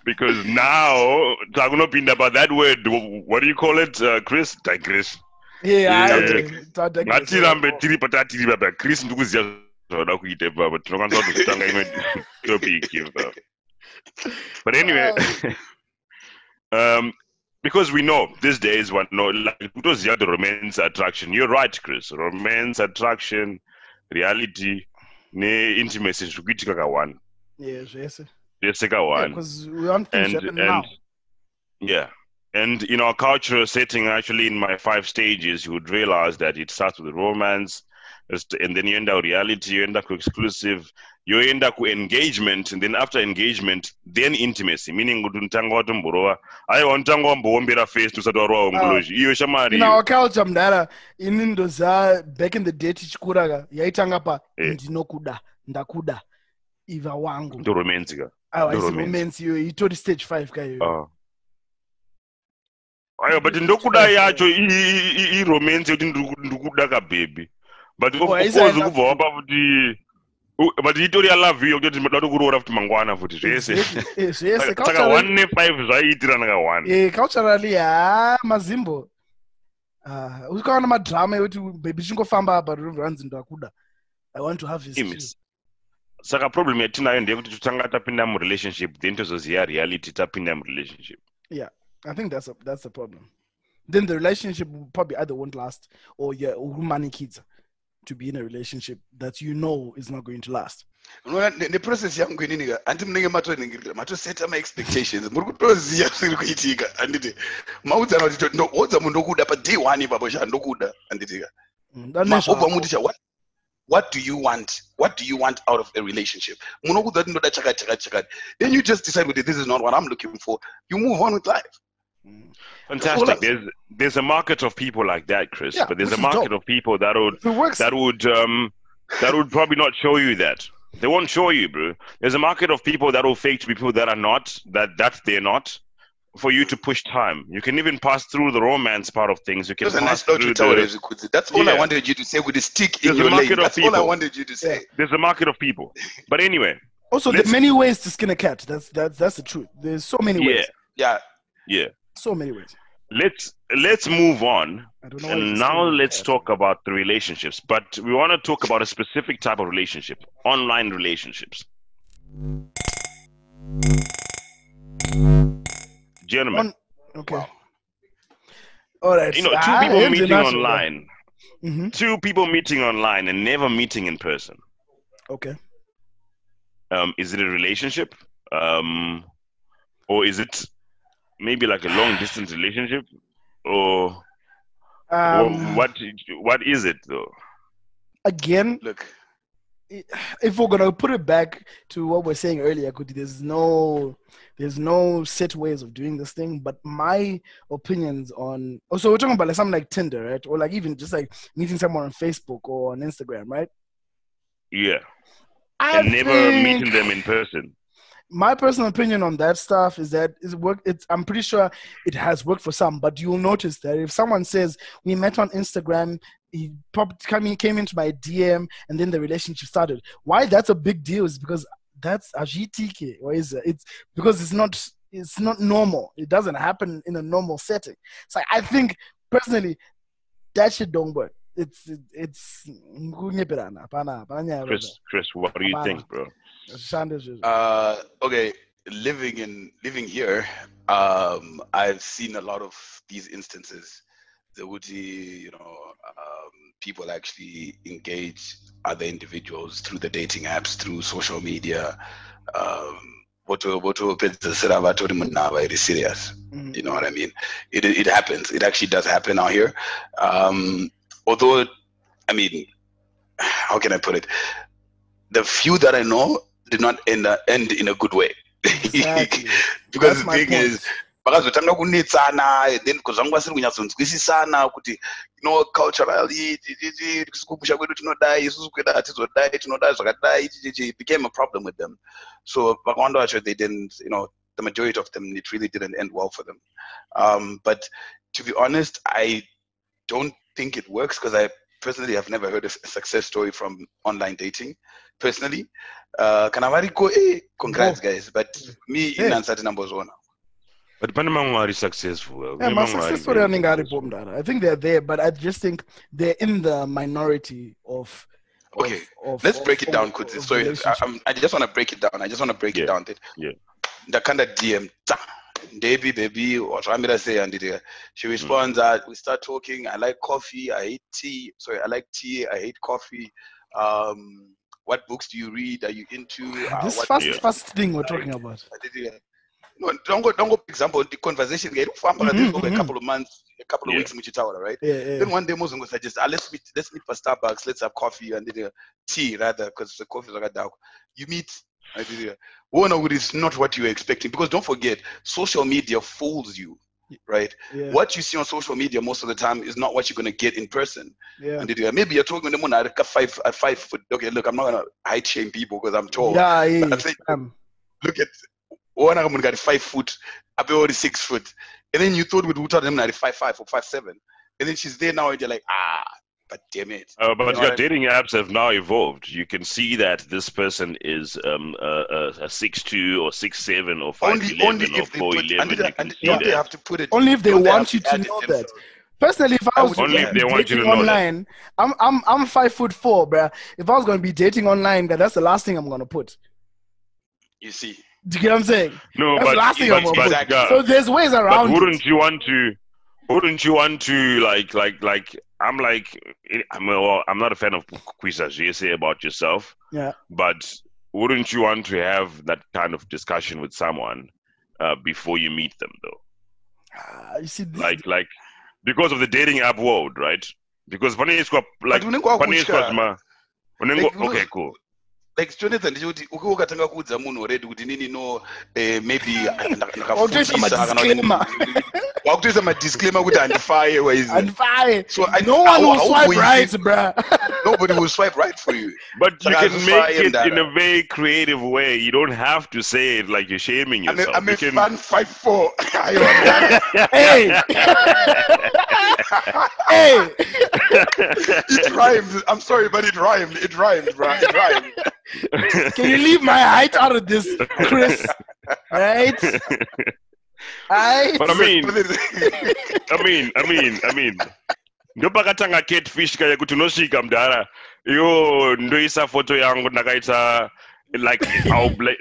A: because now takunopinda pa that word what do you call it uh, chris? Digress. Ngatirambe tiri patatiri papa chris ndikuziva zvauda kuita ipapa tinokwanisa kutotanga imwe topic ipapa but anyway um because we know these days one know like kutoziva the romance attraction you're right chris. Romance attraction reality ne-intimacy zviri kuitika ka-one.
B: Yeah zvese
A: zvese ka-one.
B: Because we want things
A: and and
B: now.
A: yeah. And in our cultural setting actually in my five stages you would realize that it starts with romance it's- and then you end up reality you end up exclusive you end up engagement and then after engagement then intimacy meaning kuti unotanga watomborova aiwa unotanga wamboombera first usati warova ongoloji iyo shamari
B: in our culture mudhara ini ndoziva back in the day tichikura ka yaitanga pa
A: Eh.
B: ndinokuda ndakuda iva wangu
A: ndoromancika
B: aiwa isi
A: romance.
B: romance iyoyo itori stage five ka iyoyo
A: aiwa but ndokuda yacho i- i- i- iromance yekuti ndiri ku- ndiri kuda kabhebhi but of
B: Oh,
A: of
B: is I
A: course
B: love
A: kubva wapa kuti u- but itori yalove iyo kutoti ndinoda kuroora futi mangwana futi zvese
B: Exactly. Eh,
A: saka 1 ne5 zvaiitirana ka 1
B: eh, culturally ha mazimbo. Ah, ukaona madrama ekuti baby chingofamba apa ranzi ndakuda i want to have his
A: saka problem yatinayo ndeyekuti totanga tapinda murelationship then tozoziya reality tapinda murelationship.
B: I think that's a, that's the problem. Then the relationship will probably either won't last or yeah money kids to be in a relationship that you know is not going to last.
C: Neprocess yangu inini handi munenge matoningirira matoseta maexpectations muri kutoziva zviri kuitika. Handiti maudzana kuti to- ndo- wodza munhu ndokuda paday one ipapo sha ndokuda handiti ka
B: Mm, that
C: Ma-
B: means-
C: obva muti cha what what do you want? What do you want out of a relationship? Munokudza kuti ndoda chakati chakati chakati. Then you just decide kuti this is not what i'm looking for. You move on with life.
A: Fantastic.
B: Well,
A: there's there's a market of people like that chris
B: Yeah,
A: but there's a market
B: dope.
A: of people that would
B: works.
A: that would um that would probably not show you that. They won't show you bro. There's a market of people that will fake to be people that are not that that they're not for you to push time. You can even pass through the romance part of things. You can
C: It was a
A: pass
C: nice
A: through
C: to tell
A: the,
C: That's all I wanted you to say. with the stick in
A: There's a
C: your lane.
A: market of
C: That's all I
A: people.
C: wanted you to say.
A: there's a market of people. But anyway
B: also there's many ways to skin a cat. That's that's that's the truth. There's so many
A: yeah.
B: ways.
C: Yeah.
A: yeah
B: so many ways
A: let's let's move on.
B: I don't know
A: and now let's
B: cat.
A: talk about the relationships but we want to talk about a specific type of relationship online relationships. Gentlemen.
B: On- okay.
C: Wow.
B: all right
A: you know two
B: Ah,
A: people meeting
B: last one.
A: online
B: Mhm.
A: two people meeting online and never meeting in person.
B: Okay.
A: Um, is it a relationship? Um, or is it maybe like a long distance relationship or, or
B: um,
A: what what is it though
B: again
C: Look.
B: if we're gonna put it back to what we're saying earlier, Kuti, there's no there's no set ways of doing this thing. But my opinions on also we're talking about like something like Tinder, right? Or like even just like meeting someone on Facebook or on Instagram, right?
A: yeah
B: I
A: and never
B: think
A: meeting them in person
B: my personal opinion on that stuff is that it's work it's I'm pretty sure it has worked for some, but you'll notice that if someone says we met on Instagram, he popped coming came into my DM and then the relationship started. Why that's a big deal is because that's a GTK or is it? It's because it's not it's not normal. It doesn't happen in a normal setting. So I think personally that shit don't work. It's it's ngunyepirana, hapana, hapana nyaya
A: chris chris what do you think bro
B: Zvezvo.
C: Uh, okay. Living in living here, um, I've seen a lot of these instances. The Woody, you know, um, people actually engage other individuals through the dating apps, through social media. Um, voto pedzisira vatori munhava iri serious.
B: Mhm.
C: You know what I mean? It it happens. It actually does happen out here. Um, although, I mean, how can I put it? The few that I know did not end uh, end in a good way.
B: Exactly.
C: because
B: That's
C: the thing
B: point.
C: is, vakazotanga kunetsana then zvanga vasiri kunyatsonzwisisana kuti you know culturally kumusha kwedu tinodai isusu kwedu hatizodai tinoda zvakadai it became a problem with them so vakawanda vacho they didn't you know the majority of them it really didn't end well for them um, but to be honest i don't think it works because i personally have never heard a success story from online dating personally uh, kana variko eh, congrats guys but me
B: Yeah.
C: inansati ndambozviona
A: but pane mamwe ari successful
B: Yeah,
A: Pane
B: my
A: mamwe ari
B: success story
A: very
B: anenge aripo
A: successful.
B: I think they're there, but I just think they're in the minority of. of-
C: Okay,
B: of-
C: let's
B: of-
C: break it down
B: of
C: because sorry I. I'm, just want to break it down i just want to break
A: Yeah,
C: it down that
A: yeah.
C: ndakanda dm ta baby baby wazvamira sei anditi she
A: Mm.
C: responds uh, we start talking i like coffee i hate tea sorry i like tea i hate coffee um what books do you read are you into uh,
B: this
C: what
B: first
A: Yeah.
B: first thing we're talking about.
C: No don't go don't go example the conversation get kufamba
B: Mhm,
C: this over a couple of months a couple of
A: Yeah.
C: weeks muchitaura right
B: Yeah, yeah.
C: then one day Muslim will suggest, ah, let's meet, let's meet for Starbucks, let's have coffee and then, uh, tea rather, because the coffee is like a dark. You meet, I did, one of it is not what you were expecting because don't forget, social media fools you, right?
B: yeah,
C: What you see on social media most of the time is not what you're gonna get in person.
B: yeah.
C: And uh, maybe you're talking to them at five at five foot. Okay, look, I'm not gonna height shame people because I'm tall.
B: Yeah, yeah,
C: I'm saying,
B: um,
C: look at one of them got five foot, I've already six foot, and then you thought with Uta them at five five or five seven, and then she's there now and you're like, ah, but damn it.
A: Uh, but
C: You know
A: your
C: what I
A: dating apps have now evolved. You can see that this person is um, a, a, a six two or six seven or five
C: Only,
A: eleven
C: only
A: or
C: if they
A: four
C: put,
A: eleven.
C: and,
A: You
C: they- and
A: see
C: they have to put it.
B: Only if they want you to
C: add it
B: know that.
C: themselves?
B: Personally, if I
C: I
B: was
C: Only if
A: they want you
B: dating
A: to know that.
B: online, I'm I'm I'm five foot four, bruh. If I was gonna be dating online, that that's the last thing I'm gonna put.
C: You see,
B: Do you get what I'm saying?
A: No,
B: That's
A: but,
B: the last thing
A: but,
B: I'm gonna
A: but,
B: put.
A: Yeah,
B: So there's ways around.
A: but
B: around.
A: wouldn't
B: it.
A: you want to? Wouldn't you want to like like like? I'm like I'm well, I'm not a fan of quizzes you say about yourself.
B: Yeah.
A: But wouldn't you want to have that kind of discussion with someone uh, before you meet them, though?
B: Ah, you see, this,
A: like like because of the dating app world, right? Because paniswa like
C: But unenge
A: paniswa
C: wakutya.
A: zima unengo
C: Like,
A: okay cool.
C: like jonathan ndichikuti ukiwa ukatanga kuudza munhu already kuti nini no eh, maybe
B: Wakutoisa madisclaimer.
C: wakutoisa madisclaimer kuti handifaye waizi
B: and fine.
C: So I-
B: no one will
C: how- how
B: swipe
C: will
B: right, bruh.
C: nobody will swipe right for you
A: But you can make it in a very creative way. You don't have to say it like you're shaming
C: I'm a,
A: yourself.
C: I'm a
A: you can,
C: fan five four Ayo, man.
B: hey, hey.
C: it rhymes i'm sorry but it rhymed it rhymed bro it rhymed
B: Can you leave my height out of this, Chris? Right? Right?
A: but I mean, I mean, I mean, I mean. ndopakatanga catfish kaya kuti unosvika mudhara iwo ndoisa foto yangu ndakaita like I'll bla-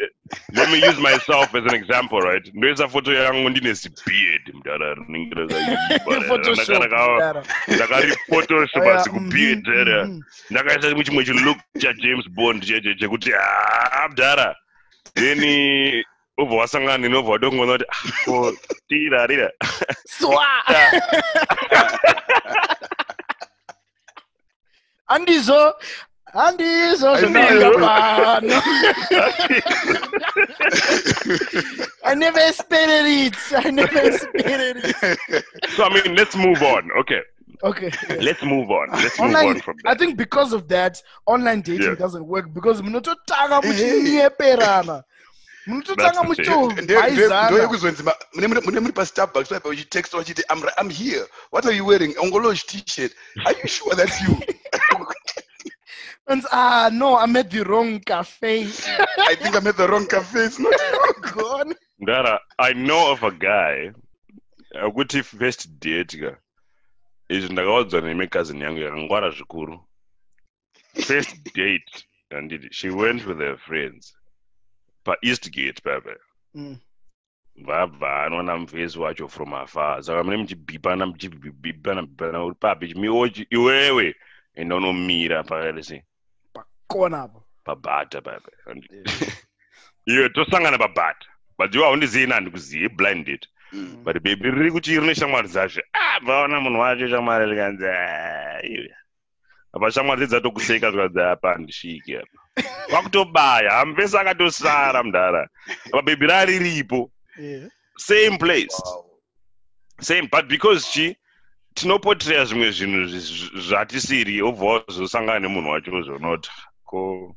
A: let me use myself as an example right ndoisa foto yangu ndine zibeard mudhara rinenge
B: Photoshop,
A: rakaipa
B: data.
A: ndakariphotoshop asi
B: Mhm,
A: kubeard dara
B: mhm.
A: ndakaisa muchimwe chilook chajames bond cheche chekuti "Ah, mudhara then obva wasangana neni obva wadongona kuti "Ah, ko tira rira
B: Swa. Andizvo, andizvo zvinenge pano. I never expected it. I never expected it.
A: so i mean let's move on okay
B: Okay. yeah.
A: let's move on let's move
B: Online,
A: on from that.
B: I think because of that, online dating
A: Yeah.
B: doesn't work because munototanga muchinyeperana. Munototanga
A: That's the thing.
C: Nde- nde- ndo
B: muchibhaizana.
C: yekuzonzi ma- mune muri- pastarbucks paipa uchitext wachiti I'm, here. What are you wearing? Ongolosh t-shirt. Are you sure that's you
B: And ah no, I'm at the wrong cafe.
C: i think i'm at the wrong cafe. It's not
B: Gone.
A: ndara i know of a guy akuti first date ka izvi ndakaudzwa nemekazini yangu yakangwara zvikuru. First date anditi she went with her friends paeastgate papa
B: Mm.
A: vabva anoona muvhezi wacho from afar. Saka mune muchibhipana muchibhipana bhipana uri papi chimiwochi iwewe! Enda unomira pakarese
B: Kona hapo.
A: pabhata papa iwe tosangana pabhata but iwe haundizivi nandikuzivi blind date.
C: Mm.
A: but bebi riri kuti rine shamwari dzacho ah vaona munhu wacho shamwari rikanzi "Ah, iwe apa shamwari dzatokuseka zvikanzi apa handisviki apa kwakutobaya hamuvese akatosara mudhara apa bebi rariripo
B: Yeah.
A: same place
C: Wow.
A: same but because chi tinopoteya zvimwe zvinhu zvatisiri obva wazosangana nemunhu wacho zvonoti ko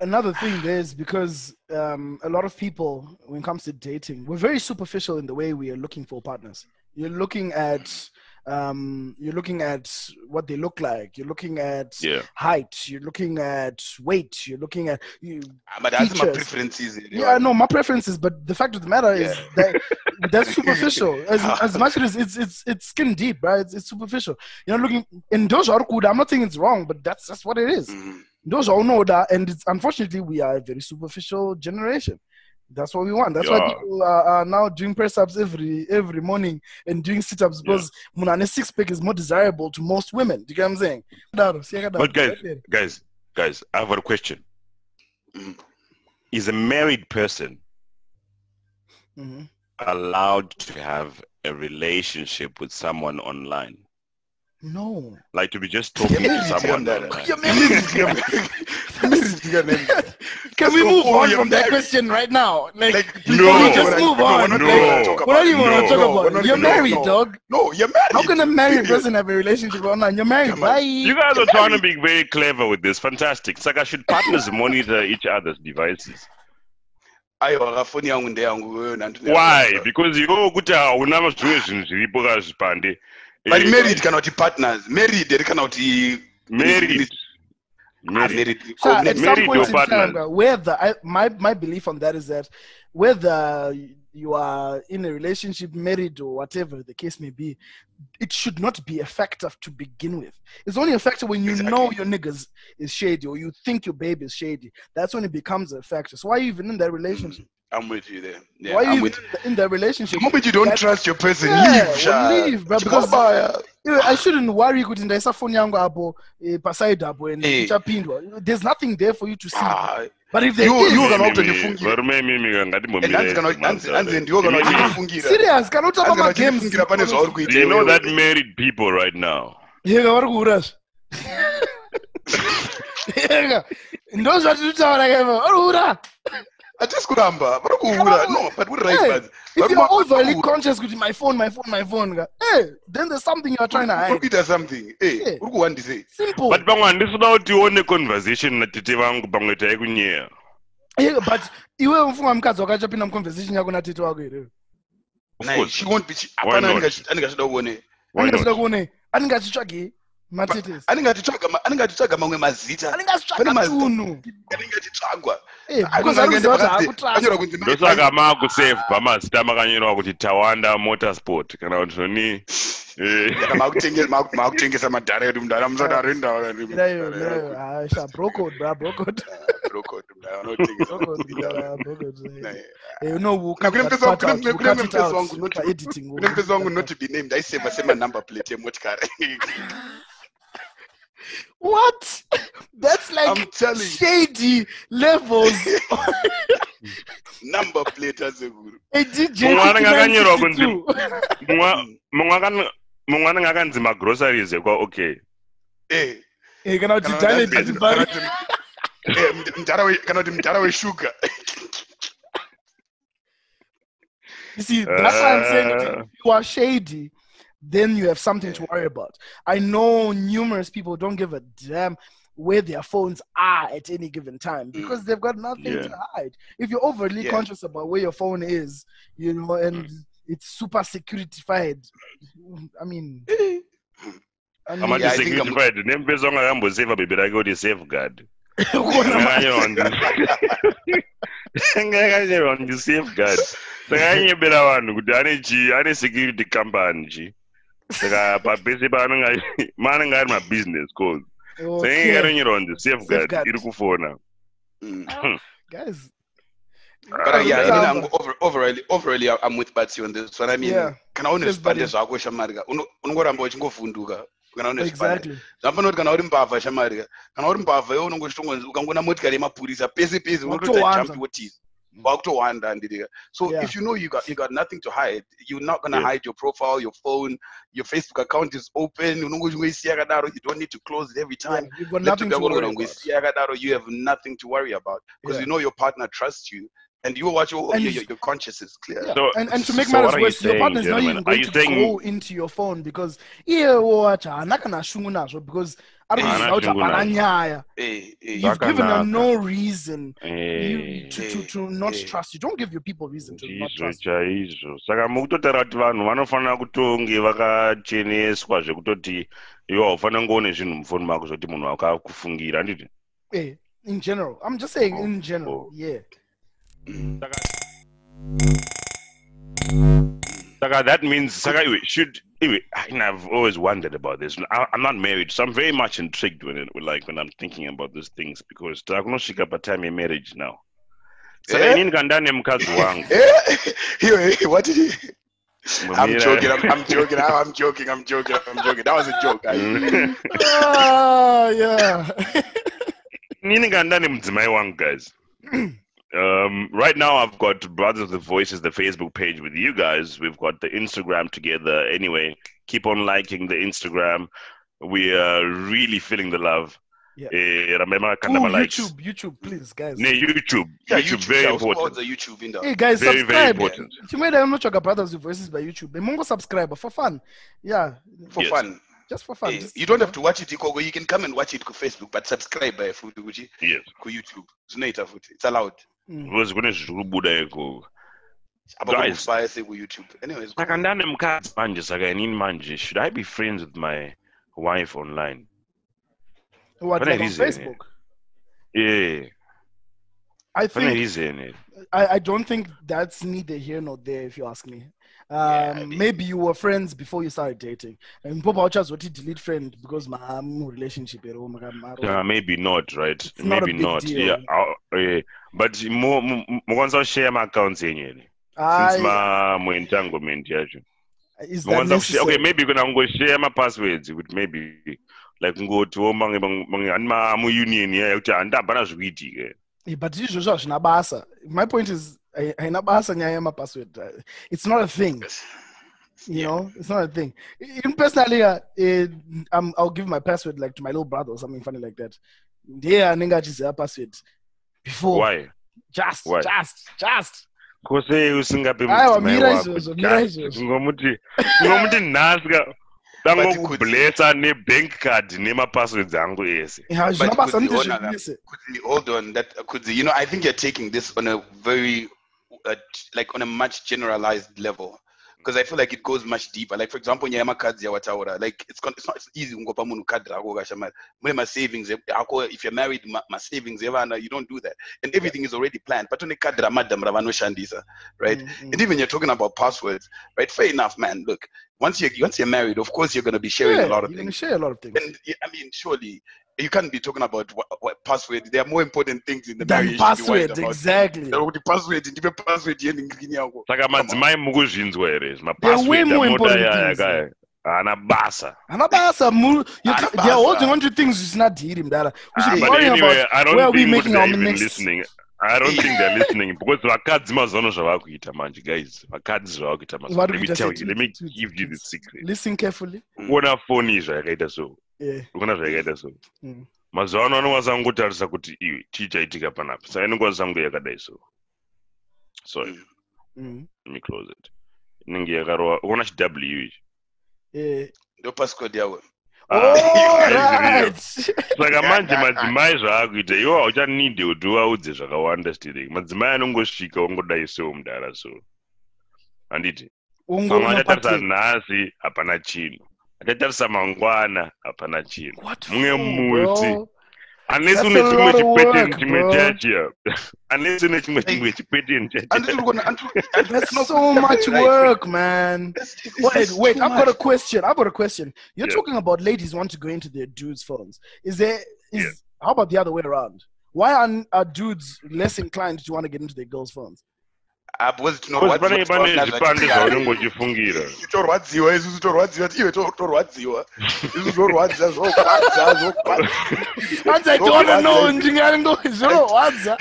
B: Another thing there is because um, a lot of people, when it comes to dating, we're very superficial in the way we are looking for partners. You're looking at um, you're looking at what they look like. You're looking at
A: yeah
B: height. You're looking at weight. You're looking at you,
C: Ah, but that's my
B: Features.
C: preferences
B: Yeah, no, my preferences, but the fact of the matter is that that's superficial. As, as much as it's it's it's skin deep, right? It's, it's superficial. You're not looking in those are good. I'm not saying it's wrong, but that's that's what it is.
C: Mhm.
B: Those all know that, and it's, unfortunately, we are a very superficial generation. That's what we want. That's why people are, are now doing press ups every every morning and doing sit ups because Munane six pack is more desirable to most women. Do you get what I'm saying?
A: But guys, guys, guys, I have a question. Is a married person
B: Mhm.
A: allowed to have a relationship with someone online?
B: no.
A: Like to be just talking to someone online?
B: You're married. Can we move on from that question right now? Like,
C: Like,
A: No.
C: we're
B: Just move on.
C: we're
A: No.
C: even
B: what are you want
A: No.
B: to talk about?
C: we're
B: You're married,
C: no.
B: dog.
C: No, you're married.
B: How can a married person have a relationship online? You're married.
C: Come.
B: Bye.
A: You guys are trying to be very clever with this. Fantastic. Saka should partners monitor each other's devices?
C: aiwa foni yangu ndeyangu wewe nandine-
A: Why? Because iwewe kuti hauna zvimwe zvinhu zviripo kazvipande.
C: but
A: Eh,
C: married kana kuti partners married eri kana kuti
A: married married
C: married.
B: Sure,
C: Covenant.
B: at some
A: married
B: point in time,
A: partner.
B: uh, whether I, my my belief on that is that whether you are in a relationship, married or whatever the case may be, it should not be a factor to begin with. It's only a factor when you know your niggas is shady or you think your baby is shady. That's when it becomes a factor. So why are you even in that relationship?
C: I'm with you there. Yeah,
B: why are
C: I'm
B: you
C: with
B: in the- in that relationship?
C: The moment you don't
B: That-
C: trust your person,
B: Yeah,
C: leave, sha.
B: leave, bro, because-
C: Chibabaya.
B: You know, I shouldn't worry ukuthi ndaisa phone yangu apo paside apo and
C: Eh.
B: ichapindwa. There's nothing there for you to see.
C: Ah,
B: But if there
C: You-
B: is,
C: you
A: Mimi-
C: kana
A: mimi-
C: utondifungira.
A: varume mimi
C: and hanzi
A: ngatimbomire
C: kana hanzi hanzi ndiwo kana uchinifungira
B: serious kana utamba
C: hanzi kana
B: magames
C: uchinifungira pane zvauri kuita
A: Do you know that married people right now?
B: yeka vari kuura yeka ndo zvatiri kutaura kaiva vari kuura
C: hatisi kuramba vari kuura no but we're right
B: Hey,
C: but
B: if you're
C: kuma-
B: overly
C: vari
B: conscious kuti my phone my phone my phone ka hey then there's something you're trying to
C: uri
B: hide.
C: Kuita something.
B: Yeah.
C: uri kuwandisei
B: simple.
A: But pamwe handisida kuti tione conversation natete vangu pamwe taikunyeya
B: Yeka, but iwe mfunga mukadzi wakachapinda muconversation yako natete wako here.
A: Of
C: Nai,
A: course.
C: she won't be she-
A: Why
C: hapana
A: not?
C: anenge achi- anenge achida matitesi aningatotsvaga mamwe mazitaaningatotsvagwa
A: ndosaka maakusevhe pamazita makanyorwa kuti tawanda motorsport. Kana kuti zvonii eh.
C: maakutengesa madhara edu
B: mundaraunda. Musodaro indauraunotengesa
C: kune mupesi wangu not be named aiseva semanumber plate emotikari
B: What? That's like
C: i'm telling you
B: shady levels.
C: number plate asekuru
B: A DJ
A: Mumwe anenge akanyorwa kunzi
B: 5962.
A: mumwe mumwe akan- mumwe anenge akanzi magroceries ekwa okay
C: eh
B: Eh, kana kuti
C: kana
B: Daniel
C: kuti-
B: Didibari.
C: kana kuti- eh, mudhara we- kana kuti mudhara weshuga
B: You see, that's why I'm saying that
A: Uh.
B: if you are shady, then you have something to worry about. I know numerous people don't give a damn where their phones are at any given time because they've got nothing
A: Yeah.
B: to hide. If you're overly
C: Yeah.
B: conscious about where your phone is, you know, and it's super securityfied, I mean, I mean,
A: amati
C: Yeah, I I'm-
A: securified nemupesi wangu akamboseva bebe rake kuti safeguard.
B: Kuona ma-
A: Ngakanyorwa kunzi- ngakanyorwa kunzi safeguard. Saka anyebera vanhu kuti ane security company saka papese paanenge ari mabusiness calls inge yakanyorwa kunzi safeguard iri kufona
C: Mm.
B: guys.
C: But uh, yeah, mean, I'm over, overall, overall, I'm with Batsy on this one. I mean,
B: Yeah.
C: kana une zvipande zvako shamarika uno- unongoramba uchingovhunduka kana une zvipande
B: Exactly.
C: zvamfanira kuti kana uri mbavha shamarika kana uri mbavha iwe unongochitongonzi ukangona motikari yemapurisa pese pese
B: Wakutowanda.
C: unototi wotiza Mm. wakutowanda ndirika so
B: Yeah.
C: if you know you got, you got nothing to hide you're not gonna
A: Yes.
C: hide your profile your phone your facebook account is open you don't need to close it every
B: Yeah,
C: time
B: you've got nothing to worry about.
C: you have nothing to worry about because
B: Yeah.
C: you know your partner trusts you and you watch your,
B: And-
C: your, your, your conscience is clear.
B: Yeah.
A: So-
B: and, and to make
A: so
B: matters
A: what are you
B: worse, your
A: saying,
B: partner is not even going to
A: saying-
B: go into your phone because iye wacha hanaka shungu nazvo because ari
C: Haana
B: kuziva kuti
A: shungu
B: hapana
A: nazvo.
B: nyaya
C: Eh, eh,
B: you've given her no reason. You,
A: Eh,
B: to, to, to not trust. You don't give your people reason to not trust.
A: Chaizvo saka mukutotaura kuti vanhu vanofanira kutonge vakacheneswa zvekutoti iwe haufanira kungoone zvinhu mufoni mako zvoti munhu akakufungira. Handiti
B: Eh, in general. I'm just saying
A: Oh,
B: in general.
A: oh.
B: yeah
A: saka that means saka iwe should iwe and i've always wondered about this I, i'm not married so i'm very much intrigued when it, like when i'm thinking about these things because takunosvika patime yemarriage now saka
C: Eh?
A: inini kandane mukadzi wangu
C: Eh, yo, eh, what did he? I'm joking. I'm, I'm joking. I'm joking. I'm joking. I'm joking. That was a joke. guys.
B: Ah, yeah
A: inini kandane mudzimai wangu guys um, right now I've got Brothers with Voices, the Facebook page with you guys. We've got the Instagram together. Anyway, keep on liking the Instagram. We are really feeling the love.
B: Yeah.
A: Eh, remember,
B: Ooh,
A: kanda likes.
B: youtube youtube please guys
A: Ne, YouTube.
C: Yeah,
A: YouTube,
C: YouTube.
A: very
C: yeah,
A: important.
C: The YouTube in there.
B: Hey guys,
A: Very, very
B: subscribe.
A: important.
B: Chimeda Unochoka Brothers with Voices by YouTube. Mongo subscribe for fun. Yeah,
C: For
A: Yes.
C: fun.
B: just for fun.
C: Eh,
B: Just,
C: you don't have to watch it. Ikoko. You can come and watch it on Facebook, but subscribe by futhi kuchi
A: Yes.
C: ku YouTube. Zvinoita futhi. It's allowed.
B: Mm.
A: Because kune zviri kubuda ikoko.
C: Apa
A: Guys.
C: kunofaya sei ku YouTube. Anyways.
A: Saka ndane mukadzi manje saka inini manje should I be friends with my wife online?
B: What
A: Pane
B: like on
A: reason, yeah.
B: Facebook?
A: yeah
B: I
A: pane
B: think
A: reason eh.
B: I, I don't think that's neither here nor there if you ask me. Um,
C: Yeah, I mean-
B: maybe you were friends before you started dating. And Papa Ochas what delete friend because my um, relationship at home.
A: Uh, maybe not right
B: It's not
A: maybe
B: big
A: not
B: deal.
A: yeah yeah. but mo- mo- mokwanisa kushare ma-accounts enyu ene since
B: I,
A: ma muentanglement yacho
B: is that
A: kushare okay
B: necessary?
A: maybe kuna kungoshare ma-passwords kuti maybe like ngotiwo mange mange ani mamuunion yaya kuti zvikuitike
B: Yeah, but izvozvo hazvina basa. My point is haina basa nyaya yemapassword. Uh, It's not a thing. You
C: Yeah.
B: know, it's not a thing. Even personally, uh, um, I'll give my password like to my little brother or something funny like that. Yeah, ninga chiziva password before.
A: why
B: Just,
A: Why?
B: just, just.
A: kose usingape
B: Aiwa,
A: mudzimai
B: mira
A: wako
B: izvozvo, mira izvozvo.
A: ngomuti ngomuti nhasika
C: But
A: dangokublesa nebank card nemapasswords angu ese
B: Yeah, hazvina
C: But
B: basa
C: could
B: handiti
C: the owner-
B: zvinese.
C: Could hold on that could you know I think you're taking this on a very like on a much generalized level. Because I feel like it goes much deeper. Like for example nyaya cards yawataura like it's it's not it's easy kungopa munhu card rako ukashama mune ma savings ako if you're married ma, ma savings evana you don't do that. And everything is already planned. But on a card ramadam ravanoshandisa right?
B: Mm, mm.
C: and even you're talking about passwords right? Fair enough man. Look once you once you're married of course you're going to be sharing
B: Yeah,
C: a lot of
B: you're
C: things.
B: share a lot of things.
C: and I mean, surely you can't be talking about what, what password. There are more important things in the
B: Than
C: marriage. you should be worried
B: password,
C: about.
B: exactly.
C: Now, the password, ndipe password yeningini yako.
A: saka madzimai mukuzvinzwa here
B: There are way
A: mapassword
B: more
A: amoda
B: important
A: yaya
B: things.
A: kaya haana basa
B: Hana basa, mu- you
C: Hana
B: ca- They're holding
C: basa.
B: on to things zvisina dhiri mudara. We should
A: Ah,
B: be
A: but
B: worrying
A: anyway
B: about
A: i don't
B: where are we
A: think
B: making
A: they're
B: our
A: even
B: next.
A: listening i don't think they're listening because vakadzi mazuva ano zvavakuita manje guys vakadzi zvavakuita mazuva
B: Vari
A: let me tell you let me
B: to- to-
A: give you the secret
B: Listen carefully.
A: kuona foni zvayakaita so
B: Yeah.
A: kuona zvayakaita so
B: Mm.
A: mazuva ano anokwanisa kungotarisa kuti iwe chii chaitika panapa saka inokwanisa kunge yakadai so sorry
C: Mm.
B: Mm.
A: let me close it inenge yakarova ukaona chiw ichi.
C: Ndo passcode yako.
A: Ah, saka manje madzimai zvaakuita iwo hauchanidhi kuti uvaudze zvakawanda stiring madzimai anongosvika ongodai sewo mudhara so handiti
B: Ungo
A: pamwe achatarisa nhasi hapana chinhu achatarisa mangwana hapana chinhu
B: What
A: mumwe muti
B: bro?
A: unless
B: That's
A: une chimwe
B: lot of
A: chikweteni
B: work,
A: chimwe
B: bro.
A: chachiya unless une chimwe chimwe chikweteni chachiya
C: Anditi ukona- anditi-
B: That's
C: no,
B: so much work, man.
C: It's- it's
B: Wait, wait. I've got a
C: much.
B: question. I've got a question. You're
A: Yeah.
B: talking about ladies want to go into their dudes' phones. Is there is
A: Yeah.
B: how about the other way around? Why are, are dudes less inclined to want to get into their girls' phones?
C: Ah, because tino-
A: Because
C: what-
A: panenge
C: what-
A: pane
C: what-
A: zvipande
C: Yeah.
A: zvaunenge uchifungira
C: torwadziwa isusu torwadziwa iwe to- torwadziwa isusu torwadza zvokwadza zvokwadza
B: And I don't know. Ndingaringo- zero, what's that?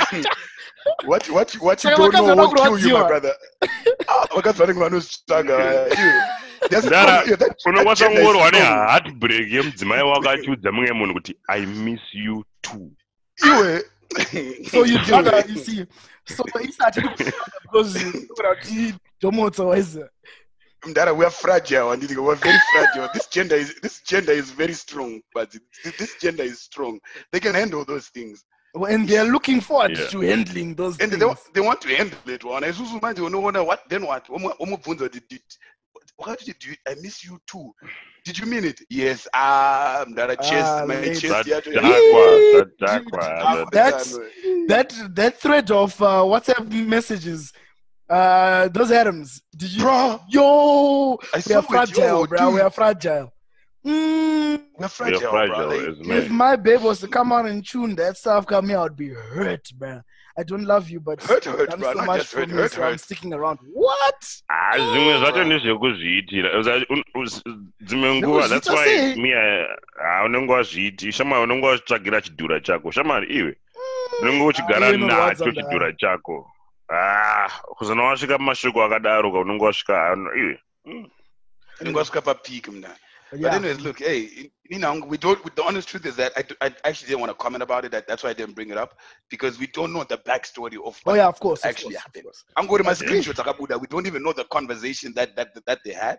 C: what what what you
B: Saka
C: don't know
B: vakadzi
C: will kill you my
B: vanokurwadziwa.
C: brother Ah, vakadzi vanenge vanozvitsvaga iwe There's a-
A: Ndara,
C: yeah, that- that
A: unokwanisa
C: gender is
A: kungorwa
C: strong.
A: neheartbreak yemudzimai wako achiudza mumwe munhu kuti i miss you too
C: iwe
B: So you rather you see. So he started because you don't wise.
C: Mdara, we are fragile and we're very fragile. This gender is this gender is very strong, but this, this gender is strong. They can handle those things,
B: And they're looking forward
A: Yeah.
B: to handling those
C: and
B: things.
C: they, they want to handle it. One, isusu manje unoona what then what? Omu- omubvunza kuti, did what did you? I miss you too. Did you mean it? Yes. Ah, Mdara, chest,
B: Ah,
C: my
B: late.
C: chest. yacho-
A: Zadakwa, zadakwa,
C: Ah,
A: zadakwa.
B: That's that that thread of uh, WhatsApp messages. Uh, those atoms. Did you?
C: Bro,
B: Yo,
C: I
B: we are fragile,
C: yo,
B: bro.
C: dude.
B: We are fragile. Mm,
C: we're fragile,
A: You're
C: bro. Like,
B: if my babe was to come out and tune that stuff, come here, I'd be hurt, man. I don't love you, but
C: Hurt, hurt, bro.
B: so much for
C: hurt,
B: me,
C: hurt,
B: so I'm
C: hurt.
B: sticking around. What?
A: Ah, zvimwe zvacho ndezvekuzviitira dzimwe nguva that's why me I- ah, wazviiti shamwari unenge wazvitsvagira chidhura chako shamwari iwe unenge uchigara nacho chidhura chako Ah, kuzona wasvika mumashoko akadaro ka unenge wasvika ah, iwe mm.
C: unenge wasvika papeak, Mdara.
B: But
C: But anyways, look, hey, you know, we don't. The honest truth is that I, I actually didn't want to comment about it. That, that's why I didn't bring it up because we don't know the backstory of.
B: Oh
C: what
B: yeah, of course. Of
C: actually
B: course, of
C: happened.
B: course.
C: I'm going to my
A: Yeah.
C: screenshots. Akabuda. We don't even know the conversation that that that they had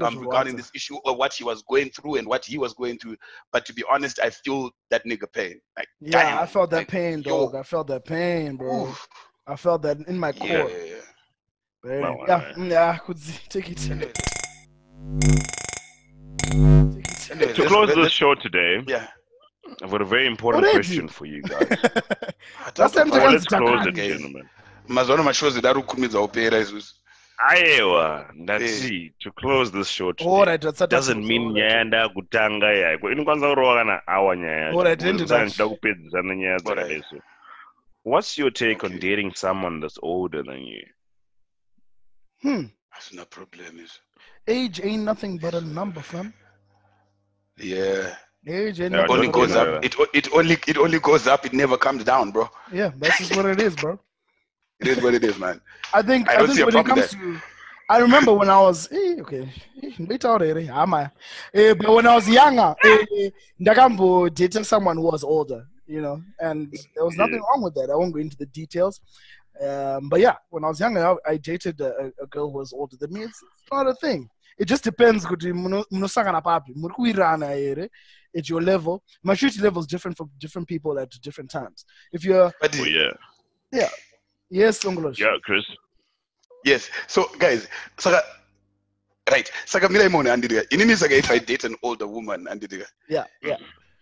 C: um, regarding this issue or what she was going through and what he was going through. But to be honest, I feel that nigga pain. Like,
B: Yeah,
C: damn,
B: I felt that
C: like,
B: pain,
C: yo.
B: dog. I felt that pain, bro.
C: oof.
B: I felt that in my core.
C: Yeah, yeah, yeah.
B: But yeah,
A: wow.
B: mm, yeah, could see- take it. Take it.
C: Anyways,
A: to close this show today
C: Yeah.
A: I've got a very important
B: Already?
A: question for you guys.
B: Last time Takanzi
A: let's close it, gentlemen.
C: mazuva ano mashows edari kukumidza kupera isusu
A: Aiwa, ndati to close this show doesn't mean nyaya ndakutanga yaiko inokwanisa kurova kana awa nyaya yacho.
B: Alright, end it
A: Saka
B: up.
A: ndichida kupedzisana nyaya dzakadai so what's your take on
C: Okay.
A: dating someone that's older than you
B: Hmm.
C: hazina problem izvo
B: Age ain't nothing but a number, fam.
C: yeah
B: Age ain't
A: Yeah,
B: nothing
C: only
A: don't
B: but a
C: goes up
A: that.
C: it, it only it only goes up it never comes down bro
B: Yeah, that's just what it is, bro.
C: it is what it is man
B: I think
C: I
B: I,
C: don't
B: think
C: see a
B: when it
C: problem
B: comes to I remember when I was eh, okay, wait out there, am I? Eh, but when I was younger, eh, Ndakambo dated someone who was older, you know, and there was nothing
A: Yeah.
B: wrong with that. I won't go into the details. Um, but yeah, when I was younger, I, I dated a, a girl who was older than me. It's, it's not a thing. It just depends kuti muno- munosangana papi. Muri kuwirirana here at your level. Maturity level is different for different people at different times. If you're
A: oh yeah. Yeah.
B: Yes Ongolosh.
A: yeah chris.
C: Yes. So guys saka right. Saka mirai munhu andiriga inini saka if i date an older woman andiriga
B: yeah yeah.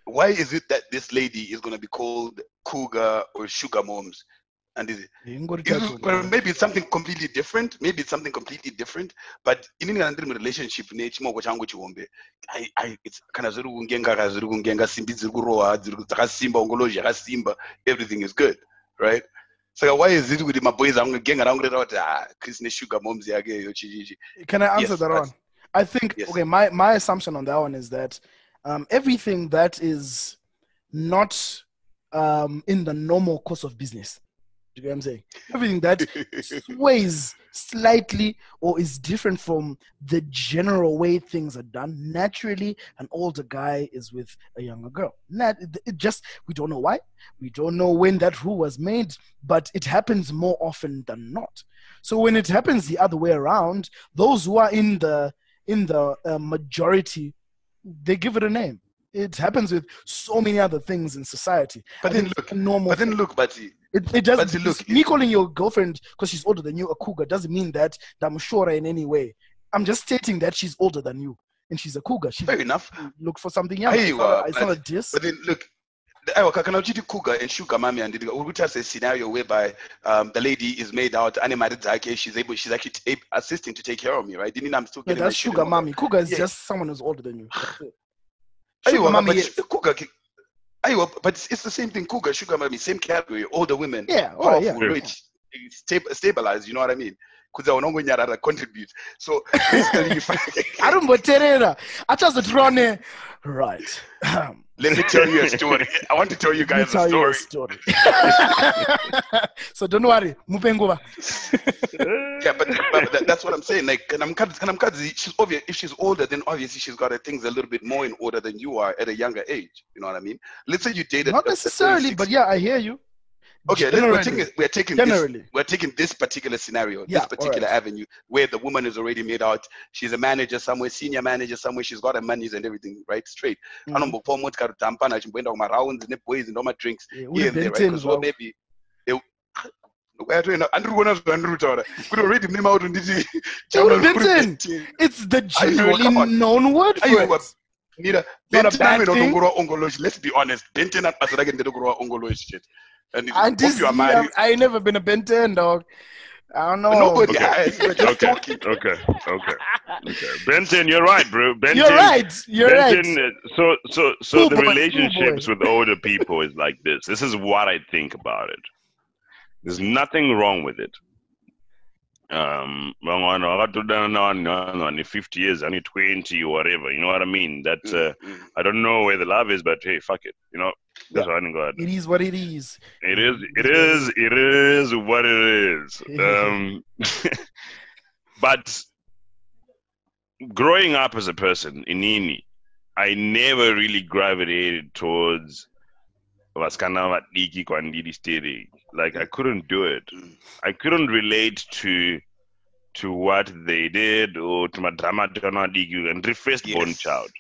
C: Why is it that this lady is going to be called cougar or sugar moms and is it,
B: Ingori
C: is
B: tacho,
C: it- well, maybe it's something completely different maybe it's something completely different but inini kana ndiri murelationship nechimoko changu chihombe I- I- it's kana zviri kungenga kana zviri kungenga simbi dziri kurohwa dzakasimba ongolozi yakasimba everything is good right saka why is it kuti maboys angugenga rangureta kuti ah chris nesugar moms yake iyo chichichi
B: Can I answer
C: Yes,
B: that one? I think
C: Yes.
B: okay. My my assumption on that one is that um, everything that is not um, in the normal course of business. You get what I'm saying? Everything that sways slightly or is different from the general way things are done. Naturally, an older guy is with a younger girl. Nat- it just we don't know why. We don't know when that rule was made, but it happens more often than not. So when it happens the other way around, those who are in the in the uh, majority, they give it a name. It happens with so many other things in society.
C: but
B: I
C: then look
B: normal.
C: but then look but
B: It, it doesn't
C: But look,
B: me calling your girlfriend because she's older than you a cougar doesn't mean that I'm sure in any way. I'm just stating that she's older than you and she's a cougar. She
C: fair enough
B: look for something younger. It's not,
C: Aiwa,
B: a, it's not a diss.
C: But then look, aiwa kana uchiti cougar and sugar mommy and uri kuti a scenario whereby um, the lady is made out ane mari dzake she's able she's actually ta- assisting to take care of me right didn't I'm still
B: Yeah, that's sugar mommy. Cougar is
C: Yeah.
B: just someone who's older than you. It. Sugar
C: Aiwa,
B: mommy,
C: but cougar ki- but it's, it's the same thing cougar sugar mommy same category older women
B: Yeah, oh, yeah.
C: powerful, rich sta- stabilized you know what I mean kuza unongonyarara contribute so basically you find
B: arimboterera achazotirone right
C: let me tell you a story I want to tell you guys
B: tell
C: a
B: you a
C: story
B: story. so don't worry Mupengova.
C: yeah, but, but that, that's what I'm saying. Like, and I'm and I'm she's obvious. If she's older, then obviously she's got her things a little bit more in order than you are at a younger age. You know what I mean? Let's say you dated.
B: not necessarily but yeah i hear you
C: Okay, we're taking we're taking this, we're taking this particular scenario,
B: Yeah,
C: this particular
B: alright.
C: avenue where the woman is already made out. She's a manager somewhere, senior manager somewhere. She's got her monies and everything right straight.
B: Mm.
C: Anombopa motikari kuti tampana achimboenda kumaraundi neboys ndomadrinks here and there, right?
B: Ben 10
C: Because well, maybe andiri kuona zvandiri kutaura kuti already mune mauto nditi
B: uri Ben
C: uri
B: 10.
C: Ben 10.
B: it's the generally known word for it
C: mira
B: Not a
C: Ben 10
B: bad
C: anoenda
B: thing.
C: kundongorwa ongoloshi let's be honest Ben 10 basa rake nderekurwa ongoloshi shit and it-
B: and this
C: you are
B: year,
C: married
B: i ain't never been a ben 10 dog. I don't know.
C: Nobody
A: Okay.
C: has we're just
A: okay.
C: talking
A: okay. Okay. Okay. Benton you're right bro. Benton
B: you're right. You're
A: Benton,
B: right
A: uh, so so so
B: Cool
A: the
B: boy,
A: relationships
B: boy.
A: with older people is like this. This is what I think about it. There's nothing wrong with it. Um, vamwana vakatodana navanhu vane 50 years, ane 20 or whatever. You know what I mean? That uh,
C: Mm, mm.
A: I don't know where the love is, but hey, fuck it. You know, that's what I got.
B: it is what it is
A: It is, it is, it is what it is. Um, but growing up as a person in Nini, I never really gravitated towards vasikana vadiki kwandiri steering. Like I mm. couldn't do it.
C: Mm.
A: I couldn't relate to to what they did or to madrama atana vadiki and the firstborn
C: Yes.
A: child.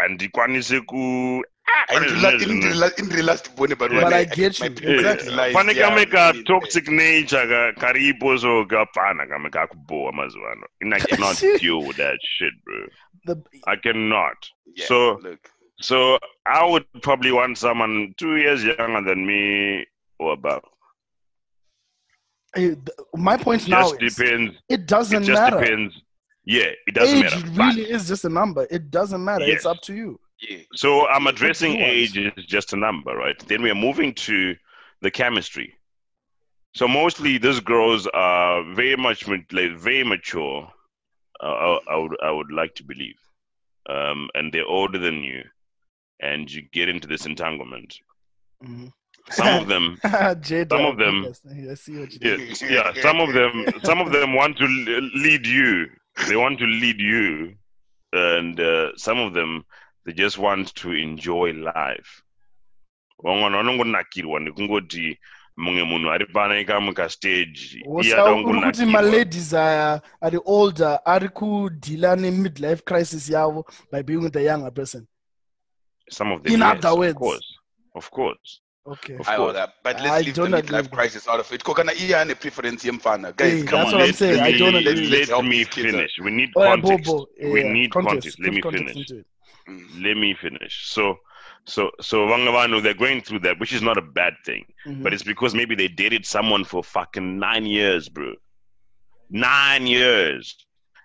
A: handikwanise ku ah,
C: indiri la- indiri last born but
B: But
C: when
B: I get you.
C: my parents
B: Exactly.
C: realized,
A: pane
C: yeah,
A: kamwe ka
C: I mean,
A: toxic nature ka- karipo so kapfana kamwe kakuboha mazuva ano and i cannot deal with that shit bro
B: the
A: i cannot
C: yeah,
A: So-
C: look
A: So I would probably want someone two years younger than me or above.
B: Th- My point now
A: Just
B: is
A: depends.
B: it
A: It
B: doesn't
A: just
B: matter.
A: depends. Yeah, it doesn't
B: Age
A: matter. But-
B: really is just a number. It doesn't matter. It's up to you.
C: Yeah.
A: So I'm addressing
B: do you want?
A: age is just a number, right? Then we are moving to the chemistry. So mostly these girls are very much like very mature. Uh, I, I would I would like to believe, um, and they're older than you, and you get into this entanglement.
B: Mhm.
A: Some of them, some of them-
B: Yes, I see what you
A: yeah,
B: did.
A: yeah, some of them, some of them want to lead you. They want to lead you, and uh, some of them they just want to enjoy life. Vamwana vanongonakirwa nekungoti mumwe munhu ari pana ikamuka stage iye
B: Wosa-
A: ada
B: kuti maladies aya ari older ari kudhila ne-midlife crisis yavo by being with a younger person
A: Some of them,
B: In
A: yes,
B: other words.
A: of course, of course.
B: Okay
A: Of
C: I
A: course.
C: know that. But let's leave the
B: don't agree
C: midlife
B: with that.
C: crisis out of it. Kokana iya ane preference yemfana. Guys,
B: Hey,
C: come
B: that's
C: on.
B: what I'm
C: let's-
B: saying. I
C: let's-
B: don't
C: let's-
B: agree.
C: let's
A: Let
C: help
A: me
C: these kids out.
A: finish. We need
B: Oh,
A: context.
B: Bobo.
A: we
B: Yeah,
A: need
B: context.
A: context. Let me
B: context
A: finish.
C: Mm.
A: Let me finish. So, so, so Vangavano, they're going through that, which is not a bad thing.
B: Mhm.
A: but it's because maybe they dated someone for fucking nine years, bro. Nine years.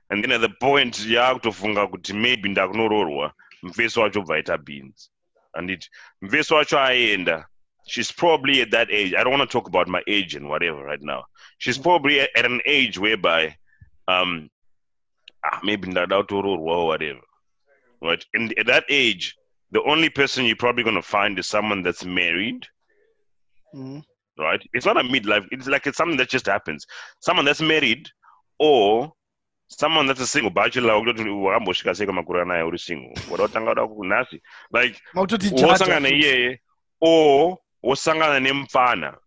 A: And then at the point yakutofunga kuti maybe ndakunororwa mfeso wacho bvaita beans anditi mfeso wacho aenda she's probably at that age i don't want to talk about my age and whatever right now she's probably at an age whereby um ah, maybe ndada kutororwa or whatever right and at that age the only person you're probably going to find is someone that's married
B: Mhm.
A: right? It's not a midlife. It's like it's something that just happens. Someone that's married or someone that's a single bachelor wakutoti wakambosvika sei kwamakore anaya uri single wadakutanga kuda kunhasi like
B: Makutoti
A: wosangana
B: jaja.
A: iyeye or wosangana nemufana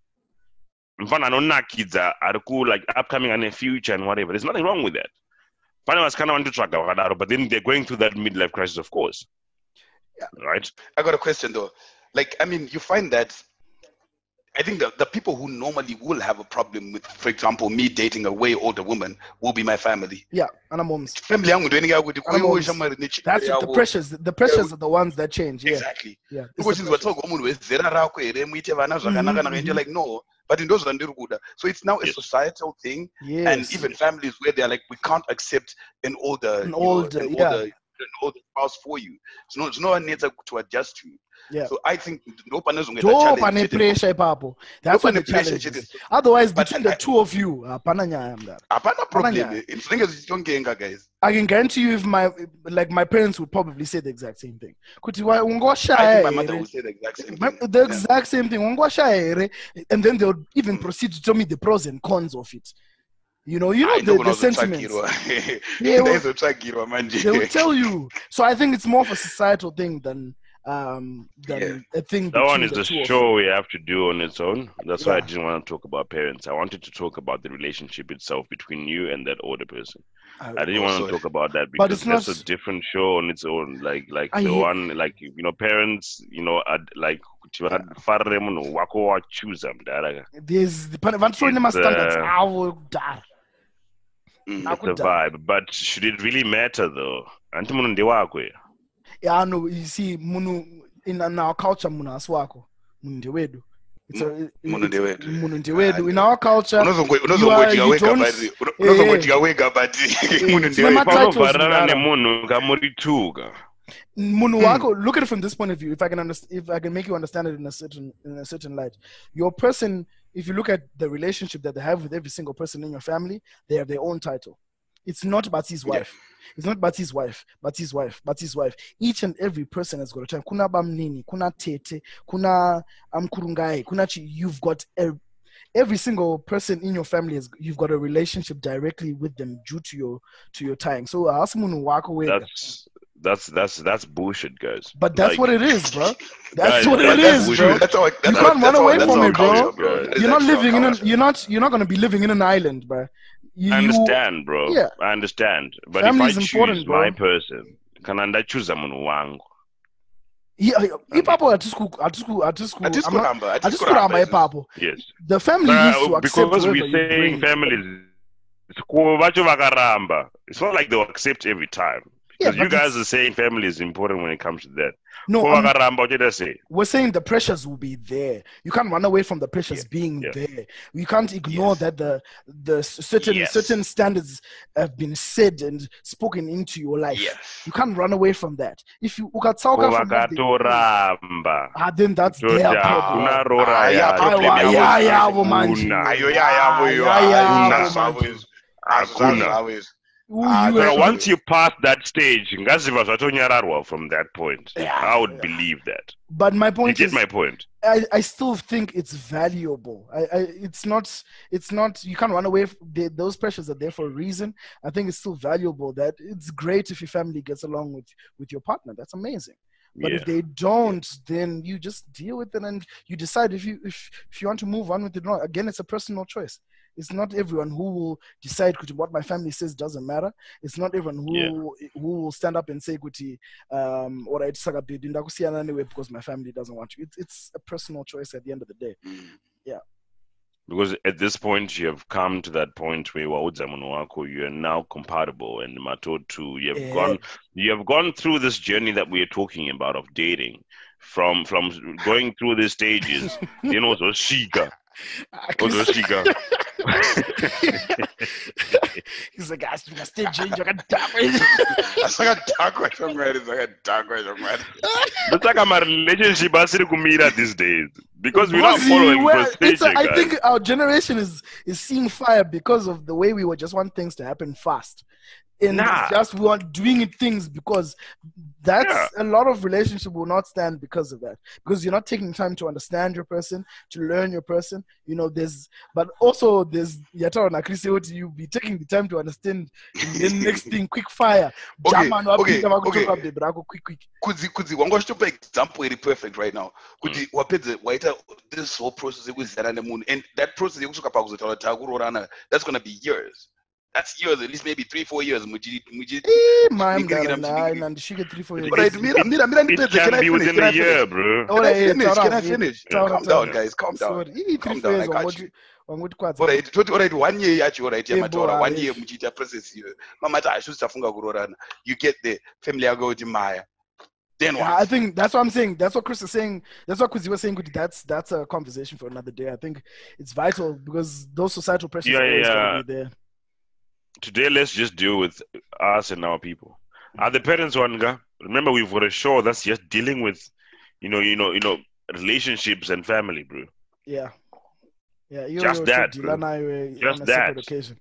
A: mufana anonakidza ari ku like upcoming ane future and whatever. There's nothing wrong with that. Pane vasikana vanototsvaga vakadaro but then they're going through that midlife crisis of course. Yeah. right?
C: I got a question though. Like, I mean, you find that I think the, the people who normally will have a problem with, for example, me dating a way older woman will be my family.
B: Yeah, ana moms.
C: Family yangu ndio inenge yakuti
B: Ana
C: kuiwo
B: moms.
C: shamwari nechi-
B: That's the pressures. The pressures are the ones that change. Yeah,
C: Exactly.
B: yeah. the
C: Because
B: pressures.
C: watsoga munhu wezera rako here muite vana zvakanaka and
B: mhm.
C: you're like no but ndo zvandiri kuda so it's now a
A: Yes.
C: societal thing
B: Yes.
C: and even families where they're like we can't accept an older
B: An
C: you know,
B: older, yeah.
C: An older spouse for you. Zvino zvinovanetsa to adjust to you
B: Yeah.
C: so i think ndo panezongoita
B: ndo
C: challenge
B: pane
C: chete.
B: pressure ipapo that's what the challenge is. Otherwise between the two of you hapana nyaya mdara
C: hapana problem. zvinenge zvichitongenga guys.
B: I can guarantee you if my like my parents would probably say the exact same thing. Kuti wa-
C: i think
B: ungoshaya
C: my mother
B: here
C: will say the exact same thing.
B: the exact same thing. Ungoshaya here. And then they'll even
C: Mm.
B: proceed to tell me the pros and cons of it you know you know
C: Ai,
B: the,
C: ndogona
B: the sentiments
C: kuzotsvagirwa.
B: Yeah, well-
C: Ndaizotsvagirwa manje
B: they will tell you so i think it's more of a societal thing than um than
C: Yeah.
B: a thing
A: That one is
B: the
A: a
B: two of you.
A: show we have to do on its own. That's why I didn't want to talk about parents. I wanted to talk about the relationship itself between you and that older person.
B: I-
A: I didn't want to talk about that because
B: it's
A: that's
B: not-
A: a different show on its own. Like like
B: I
A: the
B: hear-
A: one like you know parents you know are like kuti vafarire munhu wako wachuza mudhara
B: there's pane- vanotore
A: It's,
B: nemastandards
A: uh,
B: avo kudhara
C: Mm.
A: it's a vibe but should it really matter though. Anti munhu ndewakwe
B: yeah no you see munhu in, in our culture munhu asi wako munhu ndewedu It's a- it-
C: munhu
B: it's-
C: ndewedu.
B: munhu ndewedu
C: Ah,
B: in our culture
C: Unozongo-
B: you
C: unozongodya wega
B: don't-
C: but uno- unozongodya wega but munhu
B: tine
C: ndewedu.
B: ma- titles
A: panovharana
B: kudhara.
A: nemunhu kamurituka
B: munhu
C: Hmm.
B: wako look at it from this point of view if i can understand if i can make you understand it in a certain in a certain light. Your person if you look at the relationship that they have with every single person in your family they have their own title. It's not Bati's
C: Yeah.
B: wife. It's not Bati's wife Bati's wife Bati's wife. Each and every person has got a time kuna bamnini kuna tete kuna um, amkurungai kuna chi. You've got a every single person in your family has you've got a relationship directly with them due to your to your tying. So uh, ask munhu wako wega.
A: that's that's that's that's bullshit guys
B: But that's
A: Like,
B: what it is, bro. That's
A: Guys,
B: what
A: that-
B: it
A: that's
B: is,
A: bullshit.
B: bro.
C: That's how, that's
B: You can't run
C: that's
B: away
C: that's
B: from it, bro.
C: culture,
A: You're
B: You're not
C: actually our
B: living in an, you're not you're not gonna be living in an island, bro. You,
A: I understand, bro.
B: Yeah.
A: I understand. But
B: Family
A: if I
B: is
A: choose
B: important, bro.
A: my person, kana ndachuza munhu wangu.
B: yeah, ipapo hatisku hatisku hatisku
C: Hatisku
B: I'm not-
C: ramba, hatisku
B: hatisku
C: ramba,
B: ramba
C: it's-
B: ipapo.
A: Yes.
B: The family needs to
A: Uh,
B: accept
A: because
B: whoever
A: we're
B: you
A: saying
B: bring.
A: families ko vacho vakaramba. It's not like they'll accept every time.
B: Yeah,
A: Because you guys are saying family is important when it comes to that.
B: no,
A: Ko
B: I'm-
A: vakaramba uchida sei?
B: we're saying the pressures will be there. You can't run away from the pressures being
A: yeah.
B: there. You can't ignore
C: Yes.
B: that the the certain
C: Yes.
B: certain standards have been said and spoken into your life.
C: Yes.
B: You can't run away from that. If you ukatsauka
A: Ko
B: from what they-
A: vakatoramba.
B: ah, then that's their
A: Toja,
B: problem.
A: kuna rora
C: Ah, yeah,
A: yacho.
C: problem
B: Aiwa,
C: yavo
B: ya
C: is-
B: yavo manje.
A: Kuna.
C: Ayo ya yavo yo.
B: Ah,
C: ayo,
B: ya
A: Hakuna.
C: that's
B: yavo manje.
C: always- that's
A: Hakuna.
C: always-
B: Who
C: Ah,
B: you
C: but
A: Ah,
B: Have-
A: once you pass that stage, ngaziva zvatonyararwa from that point.
B: Yeah.
A: I would believe that.
B: but my
A: You
B: point
A: get
B: is
A: my point.
B: I, I still think it's valuable. I, I it's not it's not you can't run away. They, those pressures are there for a reason. I think it's still valuable. That it's great if your family gets along with with your partner. That's amazing. But
A: Yeah.
B: if they don't, then you just deal with it and you decide if you if, if you want to move on with it or not. Again, it's a personal choice. It's not everyone who will decide what my family says doesn't matter. It's not everyone who
A: Yeah.
B: who will stand up and say kuti um or I anyway because my family doesn't want you. It's it's a personal choice at the end of the day.
C: Mm.
A: Because at this point, you have come to that point where waudza munhu wako, you are now compatible and matotu. You have
B: Yeah.
A: gone, you have gone through this journey that we are talking about of dating, from from going through the stages. you know, so shika.
B: He's like, guys, you must stay change. I got damn
C: Sakadhakwa shamwari, sakadhakwa shamwari.
A: But like my relationship asiri kumira these days because we're not following
B: well,
A: the
B: it's a-
A: stage.
B: I think our generation is is seeing fire because of the way we were just want things to happen fast. And
A: Nah.
B: just we are doing things because that's
A: Yeah.
B: a lot of relationship will not stand because of that. Because you're not taking time to understand your person, to learn your person. You know, there's but also there's yata na you be taking the time to understand the next thing quick fire.
C: Okay, okay, okay.
B: quick quick.
C: kudzi kudzi wangosvitopa example iri perfect right now kuti
B: Mm.
C: wapedza waita this whole process yekuziyana nemunhu and that process yekusuka pakuzotaura takurorana that's gonna be years that's years at least maybe three four years muchi muchi
B: Eh, man,
C: Muchidikirira,
B: nah,
C: muchidikirira.
B: nah, ndishike three four years.
C: But right, mira, mira, mira,
A: It
C: ndipedze. Can
A: can
C: I
A: be
C: finish?
A: within
C: Can I
A: a year,
C: finish?
A: bro.
B: Oh,
C: Can I
B: yeah,
C: finish?
B: taura,
C: Can I
B: yeah,
C: finish?
B: taura,
C: Calm
B: taura.
C: down, guys. Calm down.
B: Sorry. Ii,
C: Calm
B: three
C: down, I
B: phase
C: got
B: wangoti- wangoti kwadza.
C: Alright, toti alright, one year yacho alright
B: Yeah,
C: yamataura
B: boy,
C: one
B: yes.
C: year muchiita process iyo mamati hashuzi tafunga kurorana you get there family yako kuti maya then
B: Yeah, I think that's what I'm saying. That's what Chris is saying. That's what Kuzi was saying. That's that's a conversation for another day. I think it's vital because those societal pressures
A: Yeah,
B: are always
A: yeah.
B: gonna be there.
A: Today, let's just deal with us and our people. Are the parents one guy? Remember, we've got a show that's just dealing with, you know, you know, you know, relationships and family, bro.
B: Yeah. Yeah. you-
A: Just that, bro.
B: na-
A: Just that.
B: occasion.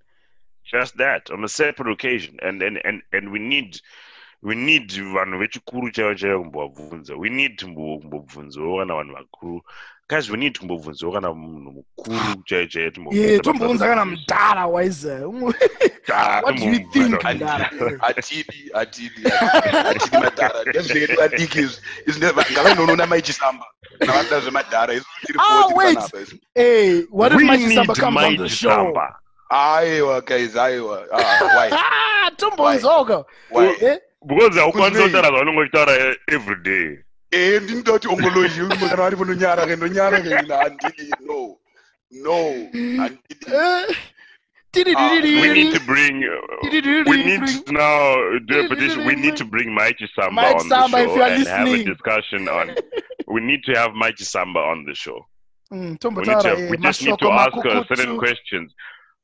A: Just that on a separate occasion, and and and and we need. We need vanhu vechikuru chaivo chaivo kumbovabvunza we need kumbo- kumbobvunzawo kana vanhu vakuru kazvinii timbobvunziwo kana munhu mukuru
B: chaiye
A: chaiye
B: tombounza kana mudhara waiza
A: ah,
C: atidi atidi atidi madhara. Ndezvedu vadiki ngavanonoona maichisamba navanoda zvemadhara
A: isuritirimaichamba
C: aiwa guys aiwa. Ah, Tombounzawo
B: ka
A: because
C: haukwanisa
A: kutaura zvaunongochitaura everyday
C: eh ndinoda kuti ongoloyi kana vari vononyara ke ndonyara ke ina handidi no. No? Ah,
A: we need to bring uh, we need to now do a petition we need to bring Mighty Samba
B: Mighty
A: on the
B: Samba, if
A: show and have a discussion on we need to have Mighty Samba on the show.
B: Mm,
A: we, need to,
B: eh,
A: we just need to ask her certain questions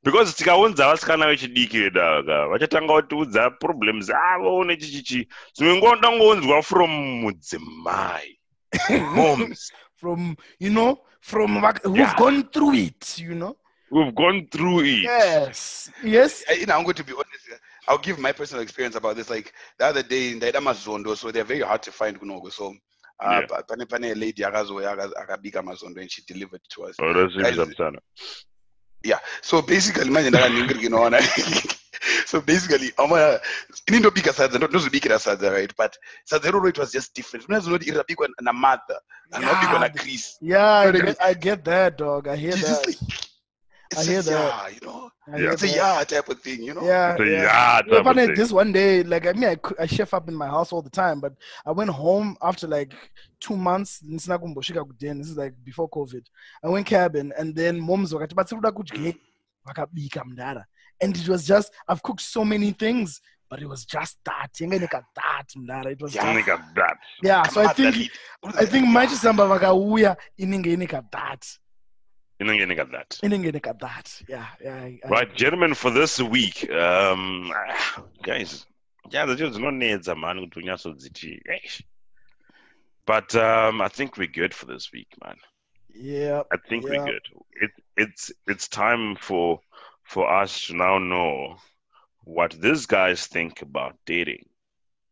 A: because tikaunza vasikana vechidiki vedaga vachatanga kutiudza problems avo nechichichi zvimwe ngoda ngonzwa from mudzimai moms
B: from you know from who've
A: Yeah.
B: gone through it you know
A: who've gone through it
B: yes yes
C: I- you know, I'm going to be honest. I'll give my personal experience about this. Like the other day in the Amazondo, so they're very hard to find kunogo. So uh,
A: Yeah.
C: pa- pane pane a lady akazouya aka- akabika mazondo and she delivered to us.
A: Orosimisa
C: Guys,
A: musana.
C: Yeah. So basically, manje ndakaningirika unoona. So basically, ama inindobika sadza ndo- ndozobikira sadza right? But sadza iroro it was just different. Unazonoti iri rabikwa namadha anobikwa
B: Yeah,
C: nachris
B: yeah I get, I get that dog. I hear
C: She's
B: that.
C: like
B: I
C: it's
B: hear
C: just
B: that.
C: yeah you know
B: I hear
C: it's a yeah type of thing you know
B: yeah
A: So,
B: yeah
A: yeah,
B: Yeah,
A: type
B: but
A: of thing.
B: this one day, like I mean, I, I chef up in my house all the time, but I went home after like two months. Nisina kumboshika kudeni. This is like before COVID. I went cabin, and then mom's wakati batsiruda kudye wakabika mdara, and it was just I've cooked so many things but it was just that. Inenge nika that, mnara. It was
A: Yeah,
B: just,
A: nigga, that.
B: yeah. So I think
C: Delete.
B: I think Mighty Samba vakauya inenge nika that.
A: Inenge, nigga, that.
B: Inenge nika that. Yeah, yeah. I- I-
A: Right, gentlemen, for this week, um, guys, yeah, the just no needs a man to unyasodziti. Eish. But um, I think we're good for this week, man.
B: Yeah.
A: I think
B: Yeah.
A: we're good. It, it's it's time for for us to now know what these guys think about dating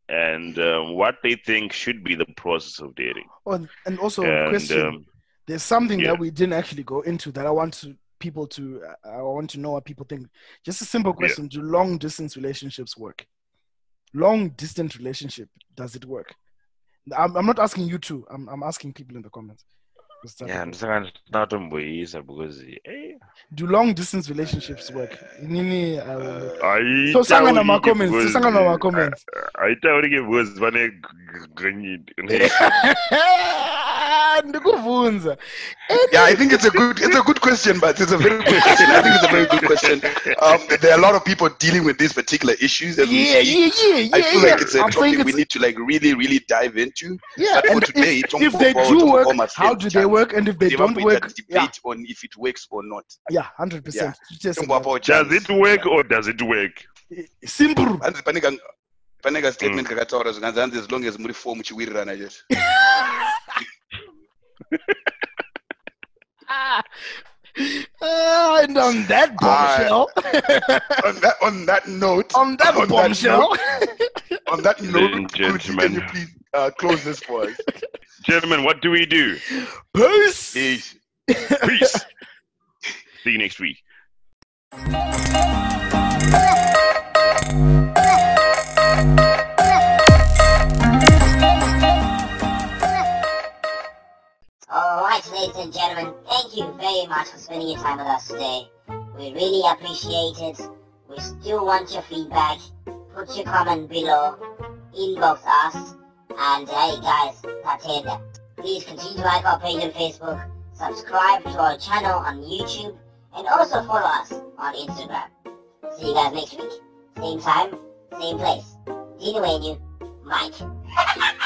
A: and um, what they think should be the process of dating.
B: Oh, and- and also
A: and
B: question.
A: um,
B: There's something
A: yeah.
B: that we didn't actually go into that I want to people to I want to know what people think. Just a simple question: Do long distance relationships work? Long distance relationship does it work? I'm, I'm not asking you two. I'm I'm asking people in the comments.
A: Yeah, ndisaka ndinatomboisa because eh,
B: Do long distance relationships work? Nini, uh,
A: I
B: so sanga na
A: taurike
B: ma comments.
A: because-
B: So sanga na ma comments.
A: haitaurike because pane ganyidi
B: Ndikuvunza.
C: Yeah, I think it's a good it's a good question, but it's a very good question. I think it's a very good question. Um, there are a lot of people dealing with these particular issues. As we
B: Yeah, yeah, yeah,
C: I feel
B: yeah.
C: like it's a
B: I think
C: topic we need to like really, really dive into.
B: Yeah,
C: But for
B: and
C: today,
B: if, if they do
C: Tom
B: work,
C: Pogba
B: how do they work? And if they
C: Give
B: don't
C: up with
B: work,
C: that
B: yeah,
C: debate on if it works or not.
B: yeah, hundred percent.
C: Tom Pogba
A: does it work or does it work
B: Simple.
C: Hanzi paneka paneka statement kakataura zvikanzi hanzi as long as muri four muchiwirirana chete
B: Ah, and on that bombshell,
C: on that on that note
B: on that
C: on that
B: bombshell,
C: on that note
A: and
C: Kuti, can you please uh, close this for us?
A: Gentlemen what do we do?
B: Peace.
C: Peace.
A: peace. See you next week
D: Ladies and gentlemen, thank you very much for spending your time with us today. We really appreciate it. We still want your feedback. Put your comment below. Inbox us. And hey guys, Tatenda. Please continue to like our page on Facebook. Subscribe to our channel on YouTube. And also follow us on Instagram. See you guys next week. Same time, same place. Dino Mike.